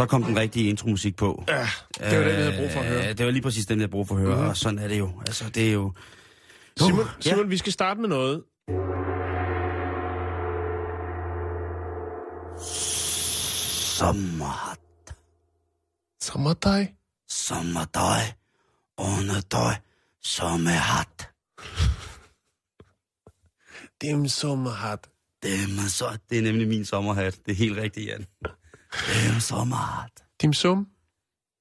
Så kom den rigtige intromusik på. Ja, det var den, jeg havde brug for at høre. Øh, Det var lige præcis den, jeg havde brug for at høre, mm. og sådan er det jo. Altså, det er jo... Simon, Uh, Simon vi skal starte med noget. Sommerhat, Sommerdag. sommerdag, underdag, sommerhat. Dem sommerhat. Det er, man så, det er nemlig min sommerhat. Det er helt rigtigt, Jan. Er sommerhat. Dim sum.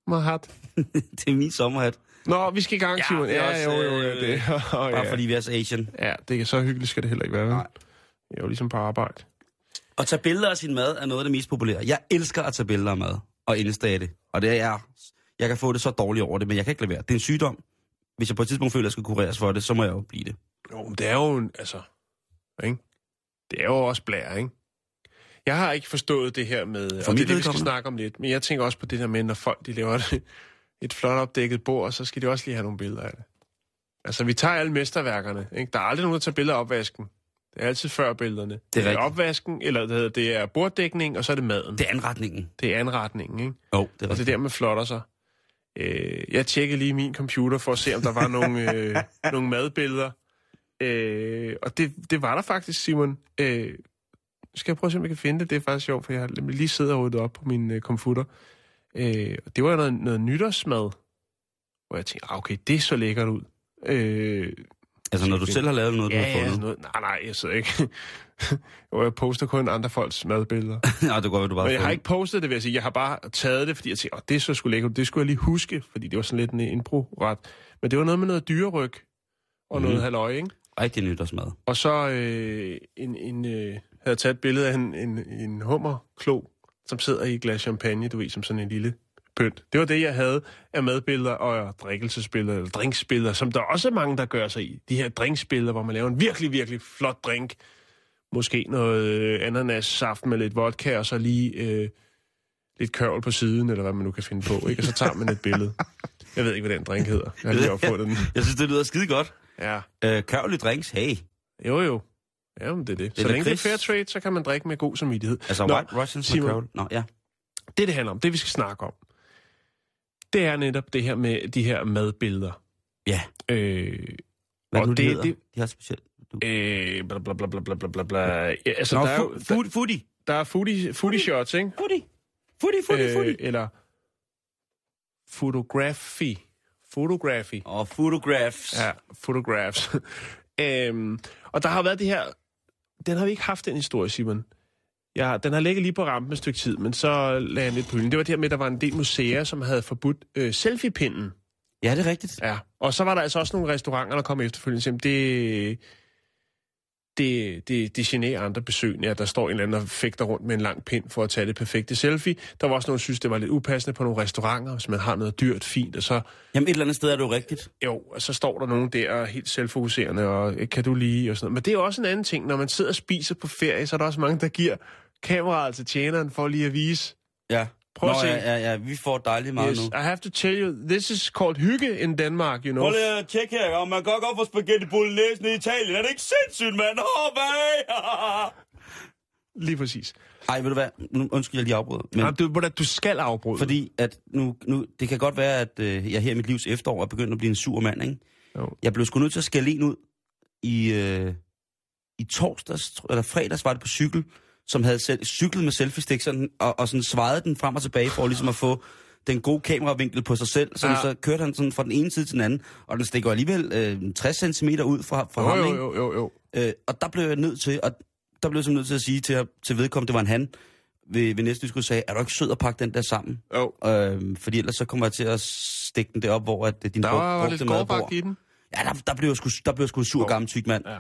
Sommerhat. det er min sommerhat. Nå, vi skal i gang, Ja, Simon. Ja, også, jo, jo, ja, øh, det. Oh, Bare ja. fordi vi er så Asian. ja, det er så hyggeligt, skal det heller ikke være. Nej. Jeg er jo ligesom på arbejde. At tage billeder af sin mad er noget af det mest populære. Jeg elsker at tage billeder af mad og indstage det. Og det er, jeg kan få det så dårligt over det, men jeg kan ikke lade være. Det er en sygdom. Hvis jeg på et tidspunkt føler, at jeg skal kureres for det, så må jeg jo blive det. Jo, men det er jo, en- altså, ikke? Det er jo også blær, ikke? Jeg har ikke forstået det her med, For og det er det, vi skal snakke om lidt, men jeg tænker også på det der med, når folk de laver et, et flot opdækket bord, så skal de også lige have nogle billeder af det. Altså, vi tager alle mesterværkerne, ikke? Der er aldrig nogen, der tager billeder af opvasken. Det er altid før billederne. Det er, rigtigt. opvasken, eller det, hedder, det er borddækning, og så er det maden. Det er anretningen. det er anretningen, ikke? Jo, det er Og det er rigtigt. der, man flotter sig. Øh, jeg tjekkede lige min computer for at se, om der var nogle, øh, nogle madbilleder. Øh, og det, det var der faktisk, Simon. Øh, skal jeg prøve at se, om jeg kan finde det? Det er faktisk sjovt, for jeg har lige siddet og ryddet op på min øh, computer. Øh, og det var noget, noget nytårsmad, hvor jeg tænkte, ah, okay, det så lækkert ud. Øh, Altså, når du selv har lavet noget, du ja, har ja, fundet. sådan noget. Nej, nej, jeg sidder ikke. Jo, jeg poster kun andre folks madbilleder. Nej, det går, du bare Men jeg har ikke postet det, vil jeg sige. Jeg har bare taget det, fordi jeg tænkte, åh, det så sgu lækkert. Det skulle jeg lige huske, fordi det var sådan lidt en impro-ret. Men det var noget med noget dyreryg og mm. noget halløj, ikke? Rigtig nytårsmad. Og så øh, en, en, øh, havde taget et billede af en, en, en hummerklo, som sidder i et glas champagne, du ved, som sådan en lille pynt. Det var det, jeg havde af madbilleder og drikkelsesbilleder, eller drinksbilleder, som der også er mange, der gør sig i. De her drinksbilleder, hvor man laver en virkelig, virkelig flot drink. Måske noget øh, ananassaft med lidt vodka, og så lige øh, lidt kørvel på siden, eller hvad man nu kan finde på. Ikke? Og så tager man et billede. Jeg ved ikke, hvad den drink hedder. Jeg har lige opfundet den. Jeg synes, det lyder skide godt. Ja. Øh, Kørlig drinks, hey. Jo, jo. Ja, men det er det. det så længe det er fair trade, så kan man drikke med god samvittighed. Altså Nå, White Russian Simon, Cold. Nå, ja. Det, det handler om, det vi skal snakke om, det er netop det her med de her madbilleder. Ja. Øh, Hvad og nu, det, det, de har specielt... Du... Øh, bla bla bla bla bla bla bla. Ja, altså, Nå, der er jo... Food, foodie. Der er foodie, foodie shots, ikke? Foodie. Foodie, foodie, øh, foodie. Øh, eller photography. Photography. Og oh, photographs. Ja, photographs. øhm, og der har været det her den har vi ikke haft, den historie, Simon. Ja, den har ligget lige på rampen et stykke tid, men så lagde jeg lidt på hylden. Det var det her med, at der var en del museer, som havde forbudt øh, selfie-pinden. Ja, det er rigtigt. Ja, og så var der altså også nogle restauranter, der kom efterfølgende og sagde, det, det, det, det generer andre besøgende, at der står en eller anden og fægter rundt med en lang pind for at tage det perfekte selfie. Der var også nogen, der synes, det var lidt upassende på nogle restauranter, hvis man har noget dyrt, fint, og så, Jamen, et eller andet sted er det jo rigtigt. jo, og så står der nogen der helt selvfokuserende, og "Øh, kan du lige, og sådan noget. Men det er også en anden ting, når man sidder og spiser på ferie, så er der også mange, der giver kameraet til tjeneren for lige at vise, Ja. Prøv at Nå, se. Ja, ja, ja, vi får dejligt meget yes, nu. I have to tell you, this is called hygge in Denmark, you know. Prøv lige at tjekke her, om man kan godt få spaghetti bolognese i Italien. Er det ikke sindssygt, mand? Hop af! Lige præcis. Ej, ved du hvad? Nu undskyld, jeg lige afbryder. Men Men, du, du skal afbryde. fordi, at nu, nu, det kan godt være, at øh, jeg her i mit livs efterår er begyndt at blive en sur mand, ikke? Jo. Jeg blev sgu nødt til at skælde en ud i, øh, i torsdags, eller fredags var det på cykel, som havde selv, cyklet med selfie-stik sådan, og, og sådan svejede den frem og tilbage for ligesom at få den gode kameravinkel på sig selv. Så, Ja. så kørte han sådan fra den ene side til den anden, og den stikker alligevel øh, 60 cm ud fra, fra Jo, ham, jo, ikke? jo, jo, jo. Øh, og der blev jeg nødt til, og der blev jeg simpelthen nødt til at sige til, til vedkommende, det var en han, ved, ved næste skulle sige, er du ikke sød at pakke den der sammen? jo. Øh, fordi ellers så kommer jeg til at stikke den derop, hvor at, øh, din Der brug- var, brugte lidt i den. Ja, der, der blev jeg sgu, der blev jeg sgu sur Jo. gammel tyk mand. Ja.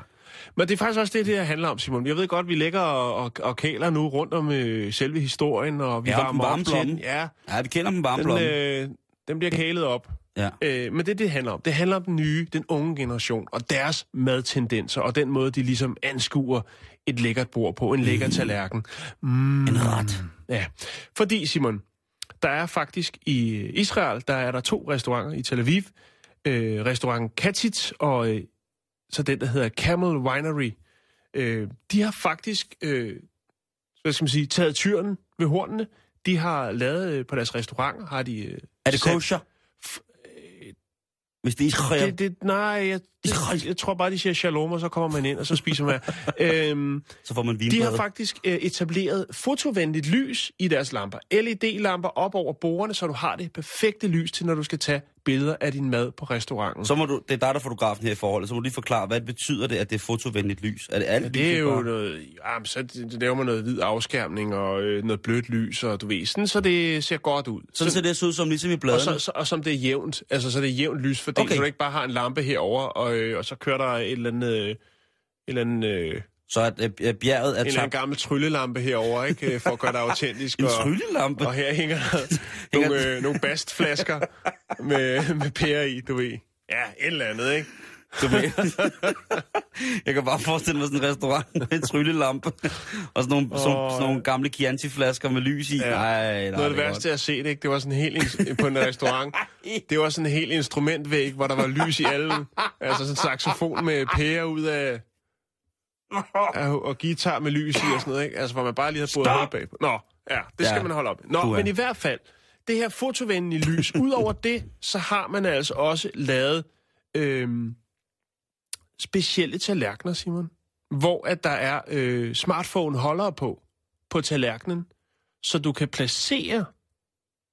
Men det er faktisk også det, det her handler om, Simon. Jeg ved godt, vi ligger og, og, og kæler nu rundt om øh, selve historien, og vi Ja, varmer op varme den. Ja, Ja, vi kender dem varme den, øh, den bliver kælet op. Ja. Øh, men det, det handler om, det handler om den nye, den unge generation, og deres madtendenser, og den måde, de ligesom anskuer et lækkert bord på, en lækker tallerken. Mm. En ret. Ja, fordi Simon, der er faktisk i Israel, der er der to restauranter i Tel Aviv. Øh, restaurant Katit og øh, så den, der hedder Camel Winery. Øh, de har faktisk, øh, hvad skal man sige, taget tyren ved hornene. De har lavet øh, på deres restauranter, har de... Øh, Er det kosher? Hvis det er Israel. Det, det, nej, jeg, det, jeg tror bare, de siger shalom, og så kommer man ind, og så spiser man. øhm, Så får man de har faktisk øh, etableret fotovenligt lys i deres lamper. LED-lamper op over bordene, så du har det perfekte lys til, når du skal tage billeder af din mad på restauranten. Så må du, det er dig, der er fotografen her i forholdet, så må du lige forklare, hvad betyder det, at det er fotovenligt lys? Er det alt Ja, det er jo bare? noget, ja, så det- laver man noget hvid afskærmning og øh, noget blødt lys, og du ved, sådan, så det ser godt ud. Sådan ser det så ud som ligesom i og, bladene. så, så, og som det er jævnt, altså så det er jævnt lys fordelt, Okay. så du ikke bare har en lampe herover og, øh, og så kører der et eller andet, øh, et eller andet øh, Så at øh, bjerget er en tabt. gammel tryllelampe herover, ikke? øh, For at gøre det autentisk. En og, tryllelampe? og her hænger der nogle, øh, nogle bastflasker med, med pære i, du ved. Ja, et eller andet, ikke? Du ved. jeg kan bare forestille mig sådan en restaurant med en tryllelampe. og sådan nogle, oh, sådan, sådan nogle gamle Chianti-flasker med lys i. Ja. Ej, nej, Noget af det er værste, jeg har set, ikke? Det var sådan helt på en restaurant. Det var sådan en helt instrumentvæg, hvor der var lys i alle. Altså sådan en saxofon med pære ud af... af og guitar med lys i og sådan noget, ikke? Altså, hvor man bare lige havde boet hul bag. Nå, ja, det skal Ja. man holde op med. Nå, Puha. men i hvert fald, det her fotovenlige lys, udover det, så har man altså også lavet øhm, specielle tallerkener, Simon. Hvor at der er øh, smartphone-holdere på, på tallerkenen, så du kan placere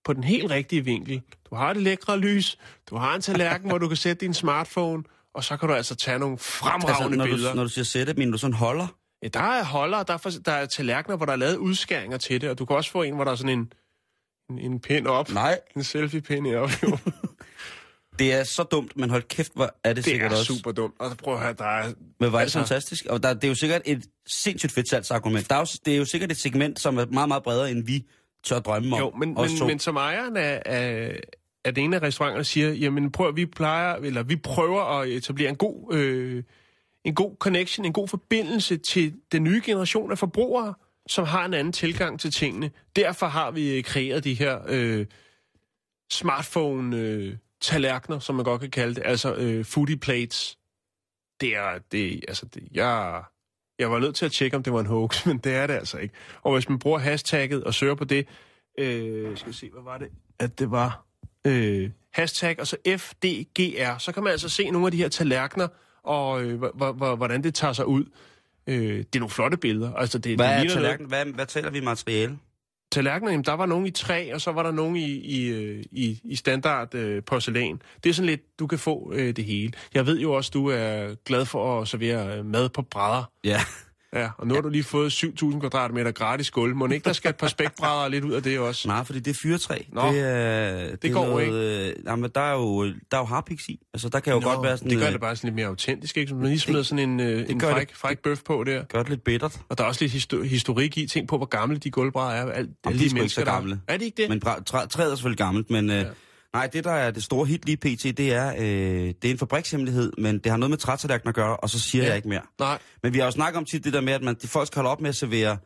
på den helt rigtige vinkel. Du har det lækre lys, du har en tallerken, hvor du kan sætte din smartphone, og så kan du altså tage nogle fremragende altså, når, billeder. du, når du siger sætte, mener du sådan holder? Ja, der er holder, der er, for, der er tallerkener, hvor der er lavet udskæringer til det, og du kan også få en, hvor der er sådan en, en, en pind op. Nej, En selfie-pind op, jo. det er så dumt, men hold kæft, hvor er det, Det sikkert er også. super dumt. Og prøv at høre, der er... Men var det Altså- fantastisk? Og der, det er jo sikkert et sindssygt fedt salgsargument. Der er jo, det er jo sikkert et segment, som er meget, meget bredere, end vi tør drømme om. Jo, men, men, to. men som ejeren af, af, at en af restauranterne siger, jamen prøv, vi plejer, eller vi prøver at etablere en god, øh, en god connection, en god forbindelse til den nye generation af forbrugere, som har en anden tilgang til tingene. Derfor har vi øh, kreeret de her øh, smartphone øh, tallerkener, som man godt kan kalde det, altså øh, foodie plates. Det er, det, altså det, jeg, jeg var nødt til at tjekke, om det var en hoax, men det er det altså ikke. Og hvis man bruger hashtagget og søger på det, øh, skal vi se, hvad var det? At det var øh, hashtag og så FDGR, så kan man altså se nogle af de her tallerkener, og øh, hvor- hvor- hvor- hvordan det tager sig ud. Øh, det er nogle flotte billeder. Altså, det, hvad det er tallerken? Hvad, hvad taler vi materiale? tallerkener, jamen, der var nogen i træ, og så var der nogen i, i, øh, i, i standard øh, porcelæn. Det er sådan lidt, du kan få øh, det hele. Jeg ved jo også, du er glad for at servere øh, mad på brædder. Ja. Ja, og nu har du lige fået 7.000 kvadratmeter gratis gulv. Må ikke, der skal et par spækbrædder lidt ud af det også? Nej, fordi det er fyretræ. Nå. det, er, det, Det går noget, ikke. Øh, jamen, der er jo, der er jo harpiks i. Altså, der kan jo Nå, godt være sådan... det gør øh, det bare sådan lidt mere autentisk, ikke? Som man lige smider sådan en, øh, en fræk, det. fræk bøf på der. Gør det lidt bittert. Og der er også lidt histo- historik i. Tænk på, hvor gamle de gulvbrædder er. Alt, Jamen, de er ikke så der- gamle. Er de ikke det? Men træ, træet er selvfølgelig gammelt, men... Øh, Nej, det der er det store hit lige pt, det er, øh, det er en fabrikshemmelighed, men det har noget med trætallerkener at gøre, og så siger Ja. jeg ikke mere. Nej. Men vi har jo snakket om tit det der med, at man, de folk skal holde op med at servere,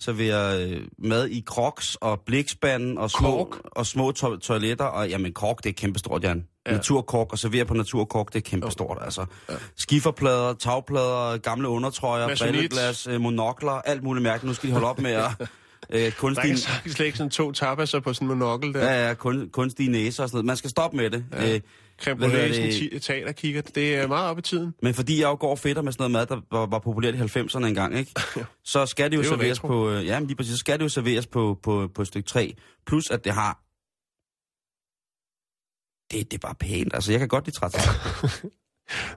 servere øh, mad i kroks og blikspanden og små, Kork. og små to- toiletter. Og jamen, kork, det er kæmpestort, Jan. Ja. Naturkork og servere på naturkork, det er kæmpestort, altså. Ja. Skiferplader, tagplader, gamle undertrøjer, Masonit. brilleglas, øh, monokler, alt muligt mærkeligt. Nu skal de holde op med at... Øh, Der kunstige, kan sagtens lægge sådan to tapasser på sådan en monokkel der. ja, ja, kun, kunstige næser og sådan noget. Man skal stoppe med det. Ja. Øh, Creme teaterkigger. Det er meget op i tiden. Men fordi jeg jo går fedter med sådan noget mad, der var, var populært i 90'erne engang, ikke? så skal det jo, Det er serveres retro. på... Øh, ja, men lige præcis, så skal det jo serveres på, på, på et stykke træ. Plus at det har... Det, det er bare pænt. Altså, jeg kan godt lide træt.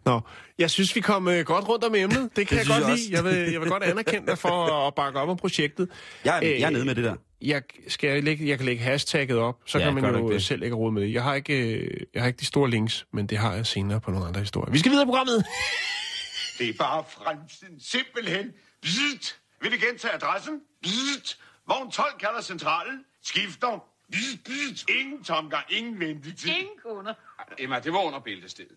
Nå, jeg synes, vi kom øh, godt rundt om emnet. Det kan Det jeg synes godt jeg lide. Jeg vil, jeg vil godt anerkende dig for at bakke op om projektet. Jeg, er- Øh, jeg er nede med det der. Jeg, skal jeg, lægge, jeg kan lægge hashtagget op, så Ja, kan man jo selv lægge råd med det. Jeg har, ikke, øh, jeg har ikke de store links, men det har jeg senere på nogle andre historier. Vi skal videre i programmet. Det er bare fremtiden. Simpelthen. Bzzzt. Vil du gentage adressen? Bzzzt. Vogn 12 kalder centralen. Skifter. Bzzzt, bzzzt. Ingen tomgang, ingen ventetid. Ingen kunder. Emma, det var under bæltestedet.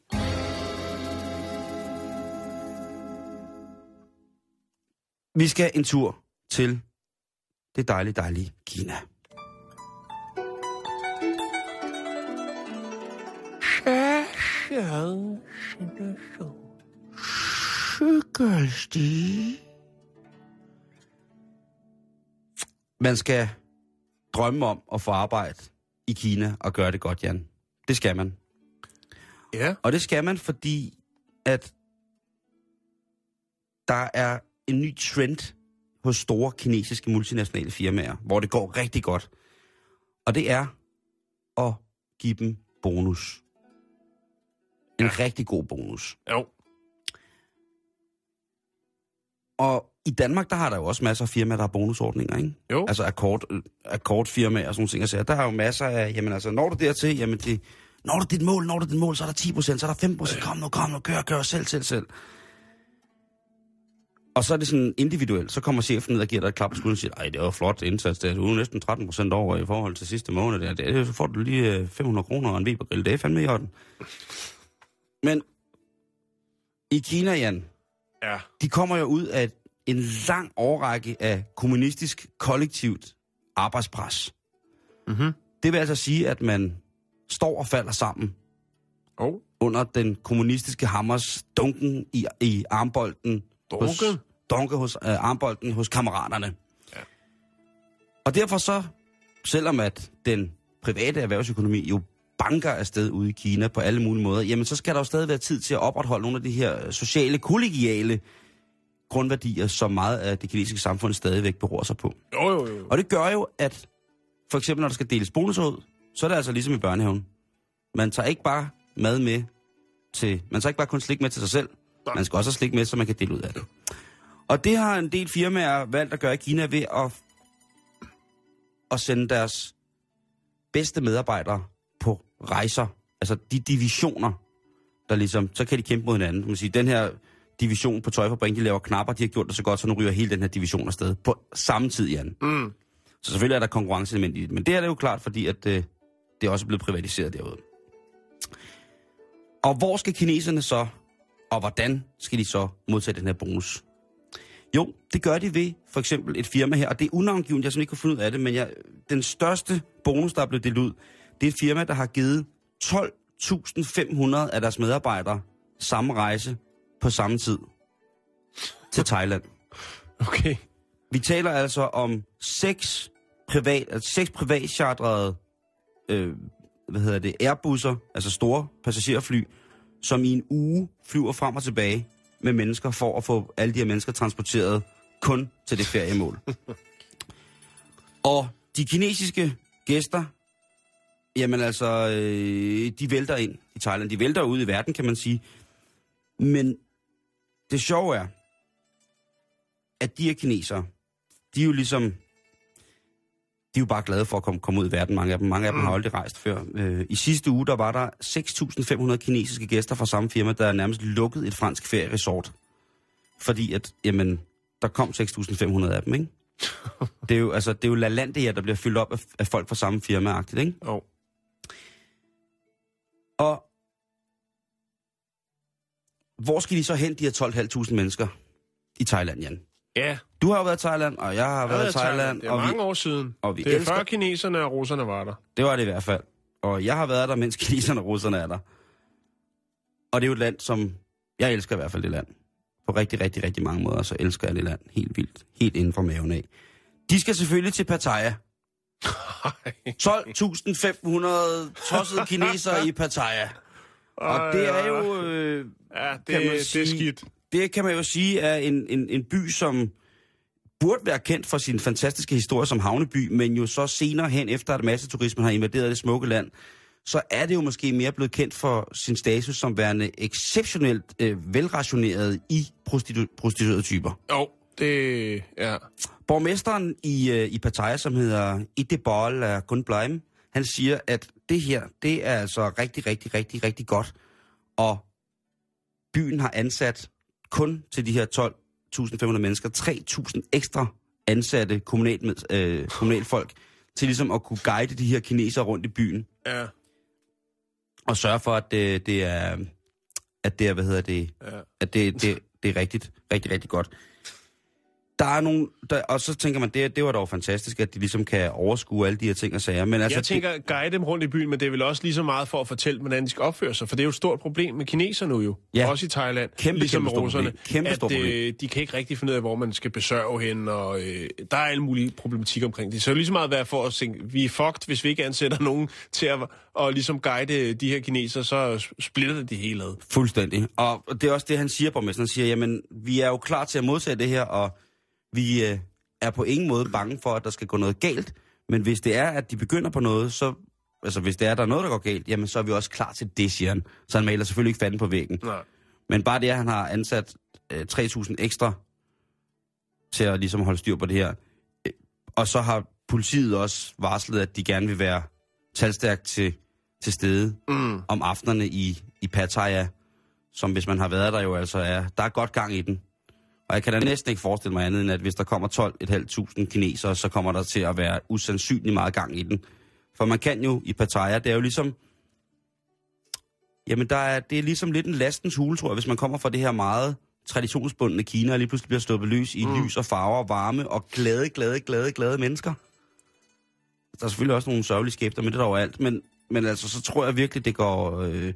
Vi skal en tur til det dejlige, dejlige Kina. Man skal drømme om at få arbejde i Kina og gøre det godt, Jan. Det skal man. Ja. Og det skal man, fordi at der er en ny trend hos store kinesiske multinationale firmaer, hvor det går rigtig godt. Og det er at give dem bonus. En ja. rigtig god bonus. Jo. Og i Danmark, der har der jo også masser af firmaer, der har bonusordninger, ikke? Jo. Altså akkord, øh, akkordfirmaer og sådan nogle ting. Altså, der er jo masser af, jamen altså, når du dertil, jamen det, når du dit mål, når du dit mål, så er der 10 procent, så er der 5 procent, kom nu, kom nu, kør, kør, selv, selv, selv. Og så er det sådan individuelt, så kommer chefen ned og giver dig et klap på skulderen og siger, ej, det var flot indsats, det er du næsten 13 procent over i forhold til sidste måned, det er, det er, så får du lige øh, 500 kroner og en Webergrill, det er fandme i orden. Men i Kina, Jan, Ja. de kommer jo ud af en lang årrække af kommunistisk kollektivt arbejdspres. Mhm. Det vil altså sige, at man står og falder sammen Oh. under den kommunistiske hammers dunken i, i armbolden. Hos, Dunke hos øh, armbolden hos kammeraterne. Ja. Og derfor så, selvom at den private erhvervsøkonomi jo banker afsted ude i Kina på alle mulige måder, jamen så skal der jo stadig være tid til at opretholde nogle af de her sociale, kollegiale grundværdier, som meget af det kinesiske samfund stadigvæk beror sig på. Jo, jo, jo. Og det gør jo, at for eksempel når der skal deles bonus ud, så er det altså ligesom i børnehaven. Man tager ikke bare mad med til... Man tager ikke bare kun slik med til sig selv. Man skal også have slik med, så man kan dele ud af det. Og det har en del firmaer valgt at gøre i Kina ved at, at sende deres bedste medarbejdere på rejser. Altså de divisioner, der ligesom... Så kan de kæmpe mod hinanden. Man sige, den her division på tøjfabrik, de laver knapper, de har gjort det så godt, så nu ryger hele den her division afsted. På samme tid, Jan. Mm. Så selvfølgelig er der konkurrenceelement i det, men det er det jo klart, fordi at, øh, det er også blevet privatiseret derude. Og hvor skal kineserne så, og hvordan skal de så modtage den her bonus? Jo, det gør de ved for eksempel et firma her, og det er unavngivet, jeg simpelthen ikke kunne finde ud af det, men jeg, den største bonus, der er blevet delt ud, det er et firma, der har givet 12.500 af deres medarbejdere samme rejse på samme tid til Thailand. Okay. Vi taler altså om seks privat, altså seks privatchartrede øh, hvad hedder det, airbusser, altså store passagerfly, som i en uge flyver frem og tilbage med mennesker for at få alle de her mennesker transporteret kun til det feriemål. og de kinesiske gæster, jamen altså, øh, de vælter ind i Thailand. De vælter ud i verden, kan man sige. Men det sjove er, at de her kinesere, de er jo ligesom, de er jo bare glade for at komme, komme ud i verden, mange af dem. Mange af dem har aldrig rejst før. Øh, I sidste uge, der var der 6.500 kinesiske gæster fra samme firma, der nærmest lukkede et fransk ferieresort. Fordi at, jamen, der kom 6.500 af dem, ikke? Det er jo, altså, det er jo LaLandia, der bliver fyldt op af, af folk fra samme firma-agtigt, ikke? Jo. Og hvor skal de så hen, de her 12.500 mennesker i Thailand, Jan? Ja. Du har jo været i Thailand, og jeg har Jeg været i Thailand, Det er og vi, mange år siden. og vi det er elsker- før kineserne og russerne var der. det var det i hvert fald. Og jeg har været der, mens kineserne og russerne er der. Og det er jo et land, som... Jeg elsker i hvert fald det land. På rigtig, rigtig, rigtig mange måder, så elsker jeg det land helt vildt. Helt inden for maven af. De skal selvfølgelig til Pattaya. 12.500 tossede kinesere i Pattaya. Og det er jo... Øh, Ja, det, kan man det er sige- skidt. det kan man jo sige er en, en, en by, som burde være kendt for sin fantastiske historie som havneby, men jo så senere hen, efter at masseturismen har invaderet det smukke land, så er det jo måske mere blevet kendt for sin status som værende exceptionelt øh, velrationeret i prostitu- prostituerede typer. Jo, det... Ja. Borgmesteren i, øh, i Pattaya, som hedder Idebol af han siger, at det her, det er altså rigtig, rigtig, rigtig, rigtig godt. Og byen har ansat kun til de her 12.500 mennesker 3.000 ekstra ansatte kommunal, øh, kommunalfolk til ligesom at kunne guide de her kinesere rundt i byen Ja, og sørge for, at det, det er, at det er, hvad hedder det, ja. at det, det, det er rigtigt, rigtig, rigtig godt. Der er nogle, der, og så tænker man, det, det var dog fantastisk, at de ligesom kan overskue alle de her ting og sager. Men altså, Jeg tænker, guide dem rundt i byen, men det er vel også lige så meget for at fortælle, hvordan de skal opføre sig. For det er jo et stort problem med kineserne jo. Ja. Også i Thailand. Kæmpe, ligesom kæmpe russerne. Kæmpe at øh, de kan ikke rigtig finde ud af, hvor man skal besørge hen. Og, øh, der er alle mulige problematikker omkring det. Så det er lige så meget være for at tænke, vi er fucked, hvis vi ikke ansætter nogen til at og ligesom guide de her kinesere, så splitter det det hele ad. Fuldstændig. Og det er også det, han siger, borgmesteren Han siger, jamen, vi er jo klar til at modtage det her, og vi øh, er på ingen måde bange for, at der skal gå noget galt. Men hvis det er, at de begynder på noget, så... Altså, hvis det er, at der er noget, der går galt, jamen, så er vi også klar til det, siger han. Så han maler selvfølgelig ikke fanden på væggen. Nej. Men bare det, at han har ansat øh, 3.000 ekstra til at ligesom holde styr på det her. Øh, Og så har politiet også varslet, at de gerne vil være talstærkt til, til stede Mm. om aftenerne i, i Pattaya, som hvis man har været der jo altså er, der er godt gang i den. Og jeg kan da næsten ikke forestille mig andet end, at hvis der kommer 12.500 kinesere, så kommer der til at være usandsynlig meget gang i den. For man kan jo i Pattaya, det er jo ligesom... Jamen, der er, det er ligesom lidt en lastens hule, tror jeg, hvis man kommer fra det her meget traditionsbundne Kina, og lige pludselig bliver sluppet løs i mm. lys og farver og varme og glade, glade, glade, glade mennesker. Der er selvfølgelig også nogle sørgelige skæbner, men det er der jo alt. Men, men altså, så tror jeg virkelig, det går... Øh,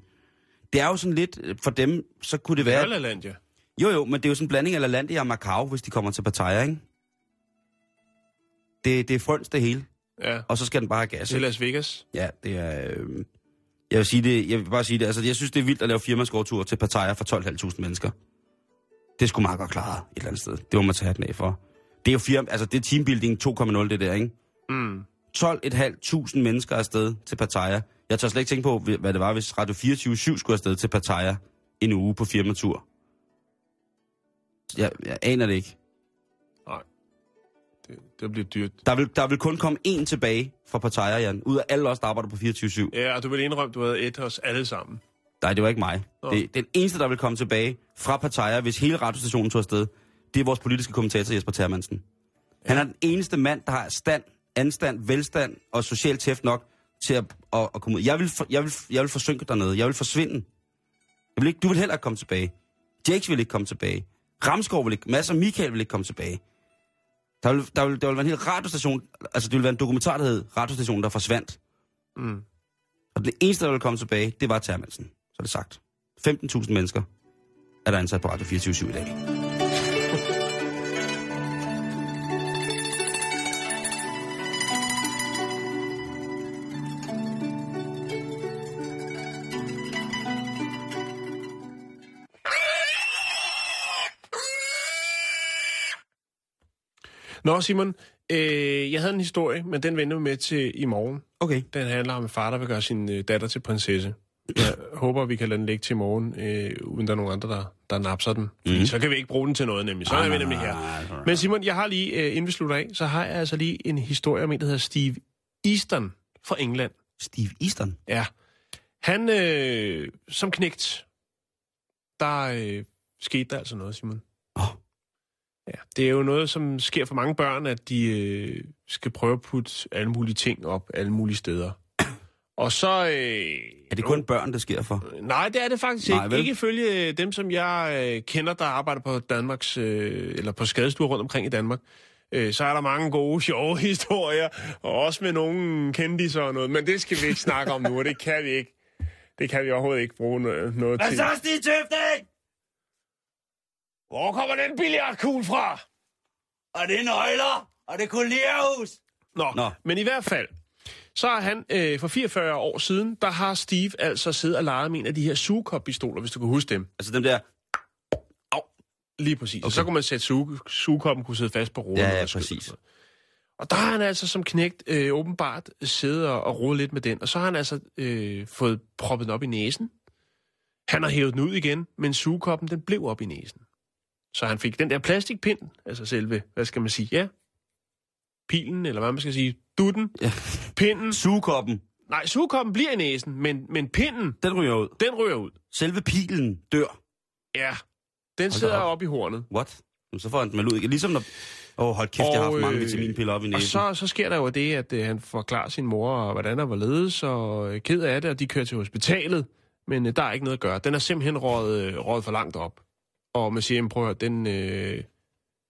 det er jo sådan lidt, øh, for dem, så kunne det være... Nørreland, ja. Jo, jo, men det er jo sådan en blanding af LaLandia og Macau, hvis de kommer til Pattaya, ikke? Det, det er frøns det hele, Ja. og så skal den bare have gas. Til ikke? Las Vegas. Ja, det er... Øh, jeg vil sige det, jeg vil bare sige det, altså jeg synes, det er vildt at lave firmaskovtur til Pattaya for 12.500 mennesker. Det skulle meget godt klare et eller andet sted. Det må man tage den af for. Det er jo firma, altså det er teambuilding 2.0 det der, ikke? Mm. 12.500 mennesker afsted til Pattaya. Jeg tør slet ikke tænke på, hvad det var, hvis Radio 24 skulle afsted til Pattaya en uge på firmatur. Jeg, jeg aner det ikke. Nej. Det, det bliver dyrt. Der vil, der vil kun komme én tilbage fra Pattaya, Jan. Ud af alle os, der arbejder på 24 Ja, og du vil indrømme, du havde et os alle sammen. Nej, det var ikke mig. Nå. Det, den eneste, der vil komme tilbage fra Pattaya, hvis hele radiostationen tog afsted, det er vores politiske kommentator Jesper Termansen. Han er den eneste mand, der har stand, anstand, velstand og socialt tæft nok til at, at, at komme ud. Jeg vil, for, jeg, vil, jeg vil forsynke dernede. Jeg vil forsvinde. Jeg vil ikke, du vil heller ikke komme tilbage. Jakes vil ikke komme tilbage. Ramskov vil ikke, masser af Michael vil ikke komme tilbage. Der vil, der, vil, der vil være en hel radiostation, altså det vil være en dokumentar, der hed Radiostationen, der forsvandt. Mm. Og det eneste, der vil komme tilbage, det var Termansen. Så er det sagt. 15.000 mennesker er der ansat på Radio 24 i dag. Nå, Simon, øh, jeg havde en historie, men den vender vi med til i morgen. Okay. Den handler om en far, der vil gøre sin øh, datter til prinsesse. Jeg håber, vi kan lade den ligge til i morgen, øh, uden der er nogen andre, der, der napser den. Mhm. så kan vi ikke bruge den til noget, nemlig. Så er vi nemlig her. Men Simon, jeg har lige, øh, inden vi slutter af, så har jeg altså lige en historie om en, der hedder Steve Easton fra England. Steve Easton. Ja. Han, øh, som knægt, der øh, skete der altså noget, Simon. Ja, det er jo noget, som sker for mange børn, at de øh, skal prøve at putte alle mulige ting op alle mulige steder. Og så... Øh, Er det kun børn, der sker for? Nej, det er det faktisk Nej, ikke. vel? Ikke ifølge dem, som jeg øh, kender, der arbejder på Danmarks, øh, eller på skadestuer rundt omkring i Danmark. Øh, så er der mange gode, sjove historier, og også med nogle kendiser og noget. Men det skal vi ikke snakke om nu, og det kan vi ikke. Det kan vi overhovedet ikke bruge noget, noget til. Stig Tøfting? Hvor kommer den billiardkugle fra? Og det er nøgler? Og det er kolonierhus? Nå, Nå. Men i hvert fald, så har han øh, for 44 år siden, der har Steve altså siddet og leget med en af de her sugekop-pistoler, hvis du kan huske dem. Altså dem der... Lige præcis. Okay. Så kunne man sætte suge, sugekoppen kunne sidde fast på roden. Ja, ja, præcis. og sådan noget. Og der har han altså som knægt øh, åbenbart siddet og, og rodet lidt med den. Og så har han altså øh, fået proppet den op i næsen. Han har hævet den ud igen, men sugekoppen den blev op i næsen. Så han fik den der plastikpind, altså selve, hvad skal man sige, ja, pilen, eller hvad man skal sige, dutten, Ja. pinden. Sugekoppen, Nej, sugekoppen bliver i næsen, men, men pinden, den ryger ud. den ryger ud. Selve pilen dør. Ja, Den da sidder op. oppe i hornet. What? Så får han den vel ud igen. Ligesom når... Åh, oh, hold kæft, jeg har haft Og, mange øh, vitaminpiller op i Og næsen. så, så sker der jo det, at øh, han forklarer sin mor, og hvordan der var ledes, og øh, ked af det, og de kører til hospitalet. Men øh, der er ikke noget at gøre. Den er simpelthen rådet, øh, rådet for langt op. Og man siger, prøv at høre, den, øh,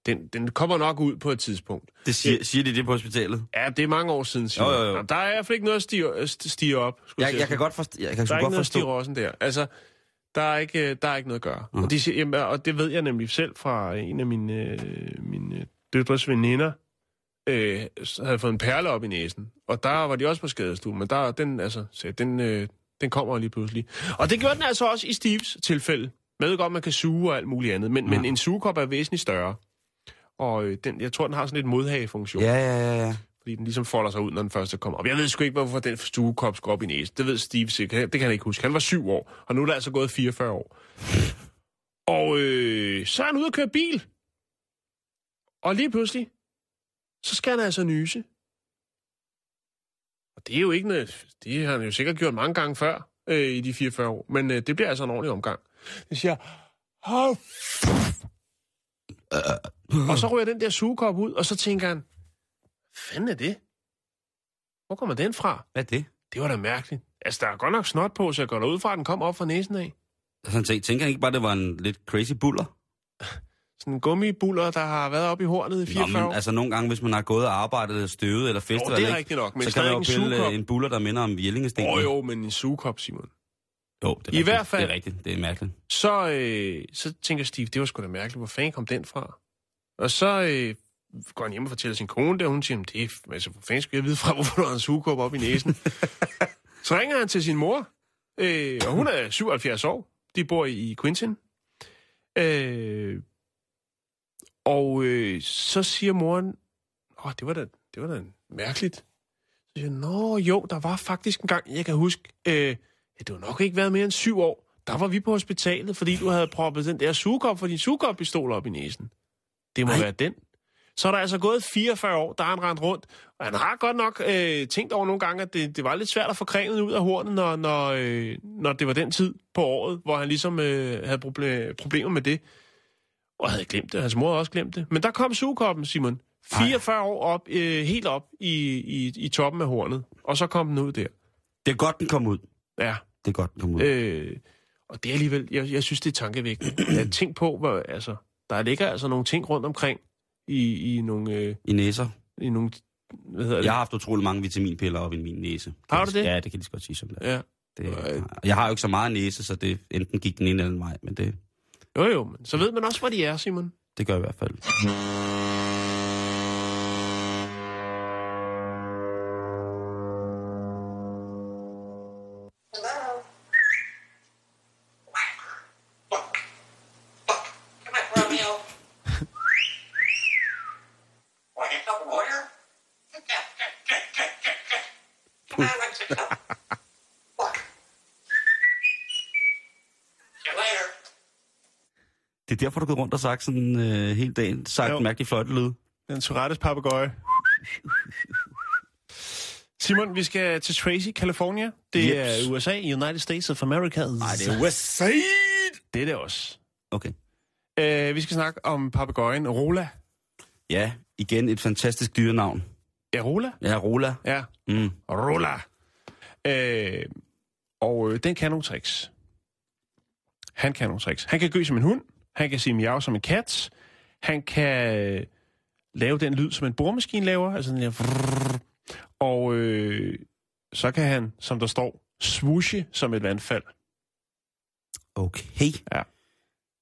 den, den kommer nok ud på et tidspunkt. Det siger, siger de det på hospitalet? Ja, det er mange år siden, Simon. Jo, jo, jo. Jamen, Der er i hvert fald ikke noget at stige, at stige op. skulle Jeg, jeg at kan godt forstå. Jeg kan Der er ikke godt noget at stige forstå. rossen der. Altså, der er ikke, øh, der er ikke noget at gøre. Mhm. Og, de siger, jamen, og det ved jeg nemlig selv fra en af mine, øh, mine døtres veninder, øh, havde fået en perle op i næsen. Og der var de også på skadestuen, men der, den, altså, så den, øh, den kommer lige pludselig. Og det gjorde den altså også i Steves tilfælde. Jeg ved godt, man kan suge og alt muligt andet, men, Ja. men en sugekop er væsentligt større. Og øh, den, jeg tror, den har sådan lidt modhagefunktion Ja, ja, ja, ja. fordi den ligesom folder sig ud, når den første kommer op. Jeg ved sgu ikke, hvorfor den stuekop skulle op i næsen. Det ved Steve sikkert. Det kan han ikke huske. Han var syv år, og nu er der altså gået 44 år. Og øh, så er han ude at køre bil. Og lige pludselig, så skal han altså nyse. Og det er jo ikke noget... Det har han jo sikkert gjort mange gange før øh, i de 44 år. Men øh, det bliver altså en ordentlig omgang. Det siger... "Åh, og så ryger den der sugekop ud, og så tænker han, hvad fanden er det? Hvor kommer den fra? Hvad er det? Det var da mærkeligt. Altså, der er godt nok snot på, så jeg går derud fra, at den kom op fra næsen af. Altså, han tænker, han ikke bare, det var en lidt crazy buller? Sådan en gummibuller, der har været oppe i hornet i 44 Nå, men altså nogle gange, hvis man har gået og arbejdet eller støvet eller festet, Åh, det er eller ikke, nok, men så kan man jo en pille øh, en buller, der minder om Jellingesten. Åh oh, jo, men en sugekop, Simon. Jo det er I rigtigt. hvert fald- Det er rigtigt, det er mærkeligt. Så, øh, så tænker Steve, det var sgu da mærkeligt, hvor fanden kom den fra? Og så øh, går han hjem og fortæller sin kone det, og hun siger, "Jamen, det er, altså, hvor fanden skal jeg vide fra, hvorfor du har en sugekop op i næsen? så ringer han til sin mor, øh, og hun er 77 år. De bor i Quintin. Øh, og øh, så siger moren, åh, det var da, det var da mærkeligt. Så siger nå jo, der var faktisk en gang, jeg kan huske, øh, ja, det var nok ikke været mere end syv år, der var vi på hospitalet, fordi du havde proppet den der sugekop for din sugekop-pistol op i næsen. Det må Nej. være den. Så er der altså gået 44 år, der er han rendt rundt, og han har godt nok øh, tænkt over nogle gange, at det, det var lidt svært at få cremet ud af hornet, når, når, øh, når det var den tid på året, hvor han ligesom øh, havde proble- problemer med det. Og havde glemt det, hans mor havde også glemt det. Men der kom sugekoppen, Simon. 44 år op, øh, helt op i, i, i toppen af hornet, og så kom den ud der. Det er godt, den kom ud. Ja, Det er godt, ud. Øh, og det er alligevel, jeg, jeg synes, det er tankevækkende. Jeg tænk på, hvor, altså, der ligger altså nogle ting rundt omkring i, i nogle, øh, I næser. i nogle, hvad hedder det? Jeg har haft utrolig mange vitaminpiller op i min næse. Har du det? Ja, det kan de godt sige som det. Ja. det jeg har jo ikke så meget næse, så det enten gik den ene eller den vej, men det, Jo, jo, men så ved man også, hvor de er, Simon. det gør jeg i hvert fald. Går rundt og sagt sådan øh, hele dagen. Sagt Jo. mærkelig fløjtelyd. Den Tourettes papegøje. Simon, vi skal til Tracy, California. Det Jeps. er USA, United States of America. Nej, det er USA. det er det også. Okay. Uh, vi skal snakke om papegøjen Rola. Ja, igen et fantastisk dyrenavn. Ja, Rola? Ja, Rola. Ja, Mm. Rola. Øh, og øh, den kan nogle tricks. Han kan nogle tricks. Han kan gø som en hund. Han kan sige miau som en kat. Han kan øh, lave den lyd, som en boremaskine laver. Altså den der... vrrrr. Og øh, så kan han, som der står, swooshe som et vandfald. Okay. Ja.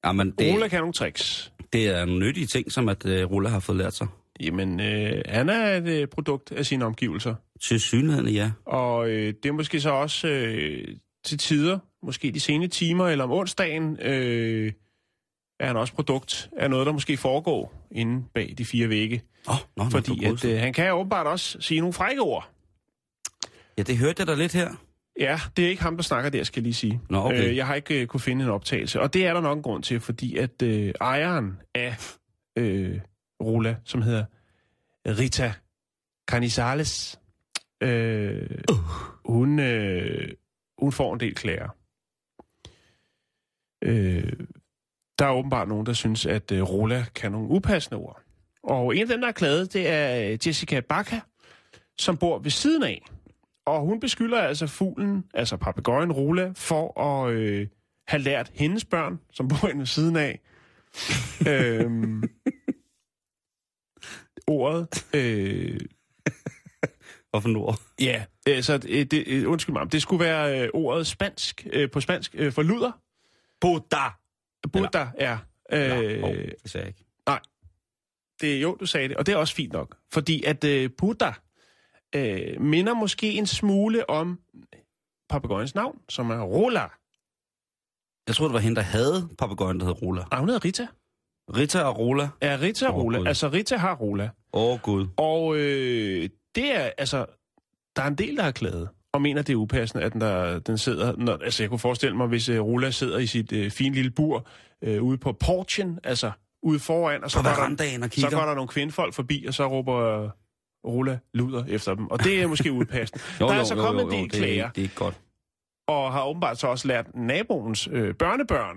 Jamen, Det... Det, kan nogle tricks. det er nogle nyttige ting, som at uh, Rola har fået lært sig. Jamen, øh, han er et øh, produkt af sine omgivelser. Til synligheden, ja. Og øh, det er måske så også øh, til tider, måske de sene timer eller om onsdagen, øh, er han også produkt af noget, der måske foregår inde bag de fire vægge. Oh, nå, Fordi nå, at, øh, han kan åbenbart også sige nogle frække ord. Ja, det hørte jeg da lidt her. Ja, det er ikke ham, der snakker der, skal jeg lige sige. Nå, okay. øh, jeg har ikke øh, kunne finde en optagelse, og det er der nok en grund til, fordi at øh, ejeren af øh, Rola, som hedder Rita Canizales, øh, uh. hun, øh, hun får en del klager. Øh, der er åbenbart nogen, der synes, at øh, Rola kan nogle upassende ord. Og en af dem, der er klaget, det er øh, Jessica Baca, som bor ved siden af. Og hun beskylder altså fuglen, altså papegøjen Rola, for at øh, have lært hendes børn, som bor inde ved siden af, øhm, ordet. Øh, Hvorfor ord? ja, altså, det, det, undskyld mig, det skulle være øh, ordet spansk, øh, på spansk øh, for luder. Buddha! Buddha, ja. Øh, oh, det sagde jeg ikke. det, jo, du sagde det, og det er også fint nok. Fordi at øh, Buddha øh, minder måske en smule om papegøjens navn, som er Rola. Jeg tror det var hende, der havde papegøjen, der hed Rola. Ah, hun hedder Rita. Rita og Rola. Er Rita Åh, Rola? Gud. Altså, Rita har Rola. Åh, oh, Gud. Og øh, det er, altså, der er en del, der har klaget og mener, det er upassende, at den, der, den sidder... Når, altså, jeg kunne forestille mig, hvis uh, Rola sidder i sit uh, fine lille bur uh, ude på porchen, altså ude foran, og så går, der, og så kigger. går der nogle kvindfolk forbi, og så råber uh, Rola luder efter dem. Og det er måske upassende. der er altså kommet en del det, klager, er, det er ikke godt. og har åbenbart så også lært naboens øh, børnebørn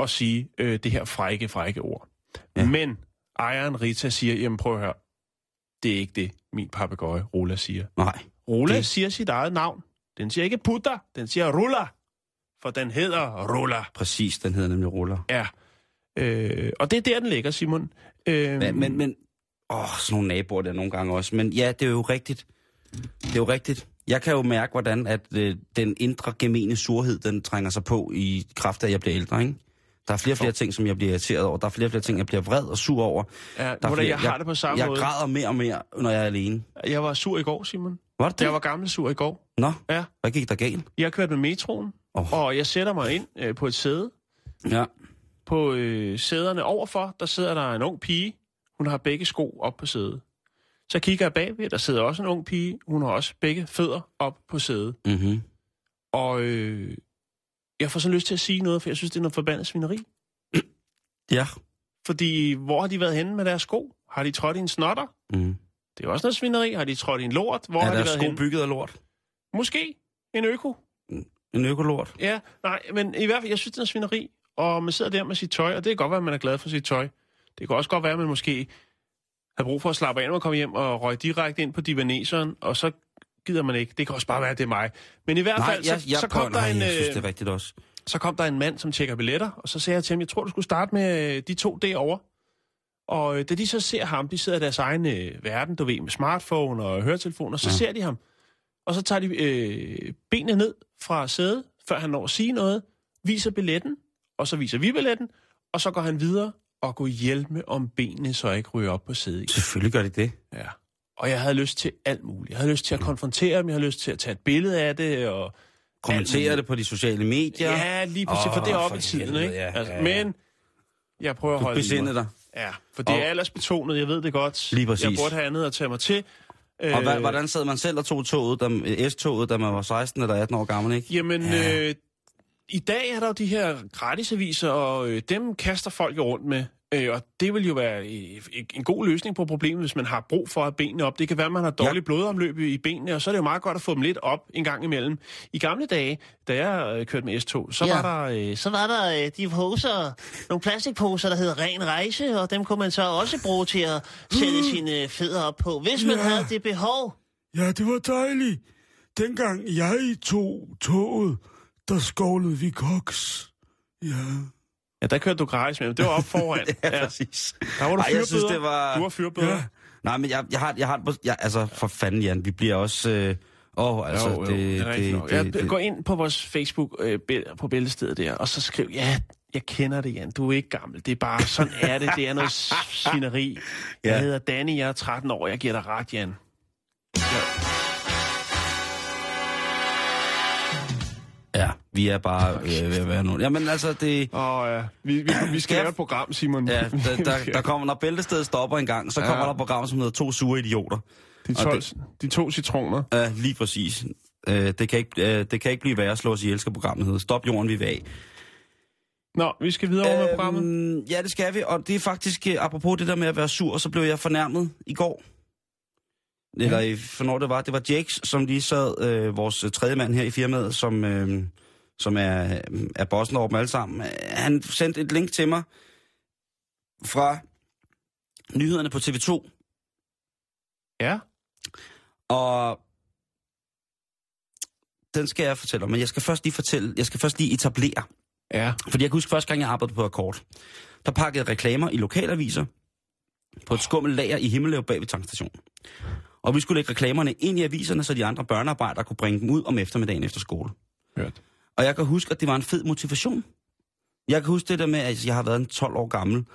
at sige øh, det her frække, frække ord. Ja. Men ejeren Rita siger, jamen prøv at høre, det er ikke det, min papegøje Rola siger. Nej. Rola det... Siger sit eget navn. Den siger ikke Putter, den siger Rulla. For den hedder Rulla. Præcis, den hedder nemlig Rola. Ja. Øh, og det er der, den ligger, Simon. Øh, Men, men, men åh, sådan nogle naboer der nogle gange også. Men ja, det er jo rigtigt. Det er jo rigtigt. Jeg kan jo mærke, hvordan at øh, den indre gemene surhed, den trænger sig på i kraft af, at jeg bliver ældre, ikke? Der er flere og flere ting, som jeg bliver irriteret over. Der er flere og flere ting, jeg bliver vred og sur over. ja, Der er hvordan flere, jeg har det på samme jeg måde. græder mere og mere, når jeg er alene. Jeg var sur i går, Simon. Var det? Jeg var gammel sur i går. Nå, Ja. hvad gik der galt? Jeg kørte med metroen, Åh. og jeg sætter mig ind øh, på et sæde. Ja. På øh, sæderne overfor, der sidder der en ung pige. Hun har begge sko op på sædet. Så kigger jeg bagved, der sidder også en ung pige. Hun har også begge fødder op på sædet. Mm-hmm. Og øh, jeg får så lyst til at sige noget, for jeg synes, det er noget forbandet svineri. Ja. Fordi hvor har de været henne med deres sko? Har de trådt i en snotter? Mm. Det er også noget svineri. Har de trådt i en lort? Hvor Er har de der været sko henne? bygget af lort? Måske en øko. En økolort? Ja, nej, men i hvert fald, jeg synes, det er noget svineri. Og man sidder der med sit tøj, og det kan godt være, at man er glad for sit tøj. Det kan også godt være, at man måske har brug for at slappe af, når man kommer hjem og røge direkte ind på divaneseren, og så gider man ikke. Det kan også bare være, at det er mig. Men i hvert Nej, fald, jeg, så, jeg, så, kom der nej, en, jeg synes, øh, det er rigtigt også. så kom der en mand, som tjekker billetter, og så sagde jeg til ham, jeg tror, du skulle starte med øh, de to derovre. Og øh, da de så ser ham, de sidder i deres egen øh, verden, du ved, med smartphone og høretelefoner, så ja. Ser de ham. Og så tager de øh, benene ned fra sædet, før han når at sige noget, viser billetten, og så viser vi billetten, og så går han videre og går hjælpe om benene, så jeg ikke ryger op på sædet. Selvfølgelig gør de det. Ja. Og jeg havde lyst til alt muligt. Jeg havde lyst til at konfrontere dem, jeg havde lyst til at tage et billede af det, og Kommentere det på de sociale medier. Ja, lige præcis, Åh, for det er for i tiden, ikke? ja, altså, ja, ja. Men jeg prøver at Du holde i besinde mig. dig. Ja, for det er Og- aldersbetonet, jeg ved det godt. Lige præcis. Jeg burde have andet at tage mig til. Og Øh, hvad, hvordan sad man selv og tog toget, da, S-toget, da man var 16 eller 18 år gammel, ikke? Jamen, Ja. øh, i dag er der jo de her gratisaviser, og øh, dem kaster folk rundt med. Øh, og det vil jo være en god løsning på problemet, hvis man har brug for at benene op. Det kan være, at man har dårligt ja. blodomløb i benene, og så er det jo meget godt at få dem lidt op en gang imellem. I gamle dage, da jeg øh, kørte med S-tog, så Ja. var der... Øh, Så var der øh, de poser, nogle plastikposer, der hed Ren Rejse, og dem kunne man så også bruge til at sætte sine fødder op på, hvis man Ja. havde det behov. Ja, det var dejligt. Dengang jeg tog toget, der skovlede vi koks. Ja. Ja, der kørte du gratis med, det var op foran. Ja, præcis. Der var du Ej, jeg synes, det var... Du var fyrbøder. Ja. Ja. Nej, men jeg, jeg har, jeg har. Jeg, altså, for fanden, Jan, vi bliver også... Øh, åh, altså, jo, jo, det, det, er nok. det, Jeg det, går ind på vores Facebook øh, på bæltestedet der, og så skriv, ja, jeg kender det, Jan. Du er ikke gammel. Det er bare, sådan er det. Det er noget svineri. Jeg Ja. hedder Danny, jeg er 13 år. Jeg giver dig ret, Jan. Vi er bare øh, ved at være nogen. Jamen, altså, det... Og ja, vi, vi, vi skal lave et program, Simon. Ja, der, der, der kommer, når bæltestedet stopper en gang, så kommer Ja. der et program, som hedder To Sure Idioter. de, og 12, det- de to citroner. Ja, lige præcis. Øh, det, kan ikke, øh, det kan ikke blive værre at slå os ihjel, skal programmet hedder. Stop jorden, vi er af. Nå, vi skal videre over med programmet. Øhm, ja, det skal vi, og det er faktisk, øh, apropos det der med at være sur, så blev jeg fornærmet i går. Eller i- for når det var, det var Jakes, som lige sad, øh, vores tredje mand her i firmaet, som, øh, som er, er bossen over dem alle sammen, han sendte et link til mig fra nyhederne på TV2, Ja. og den skal jeg fortælle om, men jeg skal først lige fortælle, jeg skal først lige etablere, Ja. fordi jeg kan huske første gang, jeg arbejdede på Akkord, der pakkede reklamer i lokalaviser på et skummelt lager i Himmeløv bag ved tankstationen. Og vi skulle lægge reklamerne ind i aviserne, så de andre børnearbejdere kunne bringe dem ud om eftermiddagen efter skole. Hørt. Og jeg kan huske, at det var en fed motivation. Jeg kan huske det der med, at jeg har været en 12 år gammel.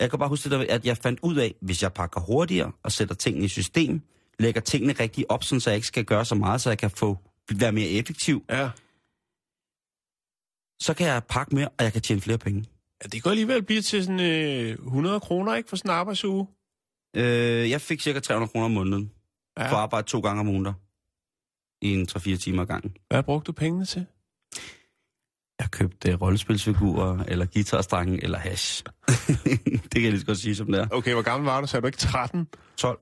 Jeg kan bare huske det der med, at jeg fandt ud af, hvis jeg pakker hurtigere og sætter tingene i system, lægger tingene rigtig op, sådan, så jeg ikke skal gøre så meget, så jeg kan få være mere effektiv, Ja. så kan jeg pakke mere, og jeg kan tjene flere penge. ja. Det kan alligevel blive til sådan øh, 100 kroner, ikke, for sådan en arbejdsuge. Øh, jeg fik cirka 300 kroner om måneden Ja. for at arbejde to gange om ugen i en 3-4 timer ad gangen. Hvad brugte du pengene til? Jeg købte uh, rollespilsfigurer, eller guitarstrenge, eller hash. det kan jeg lige så godt sige, som det er. Okay, hvor gammel var du? Så er du ikke 13? 12.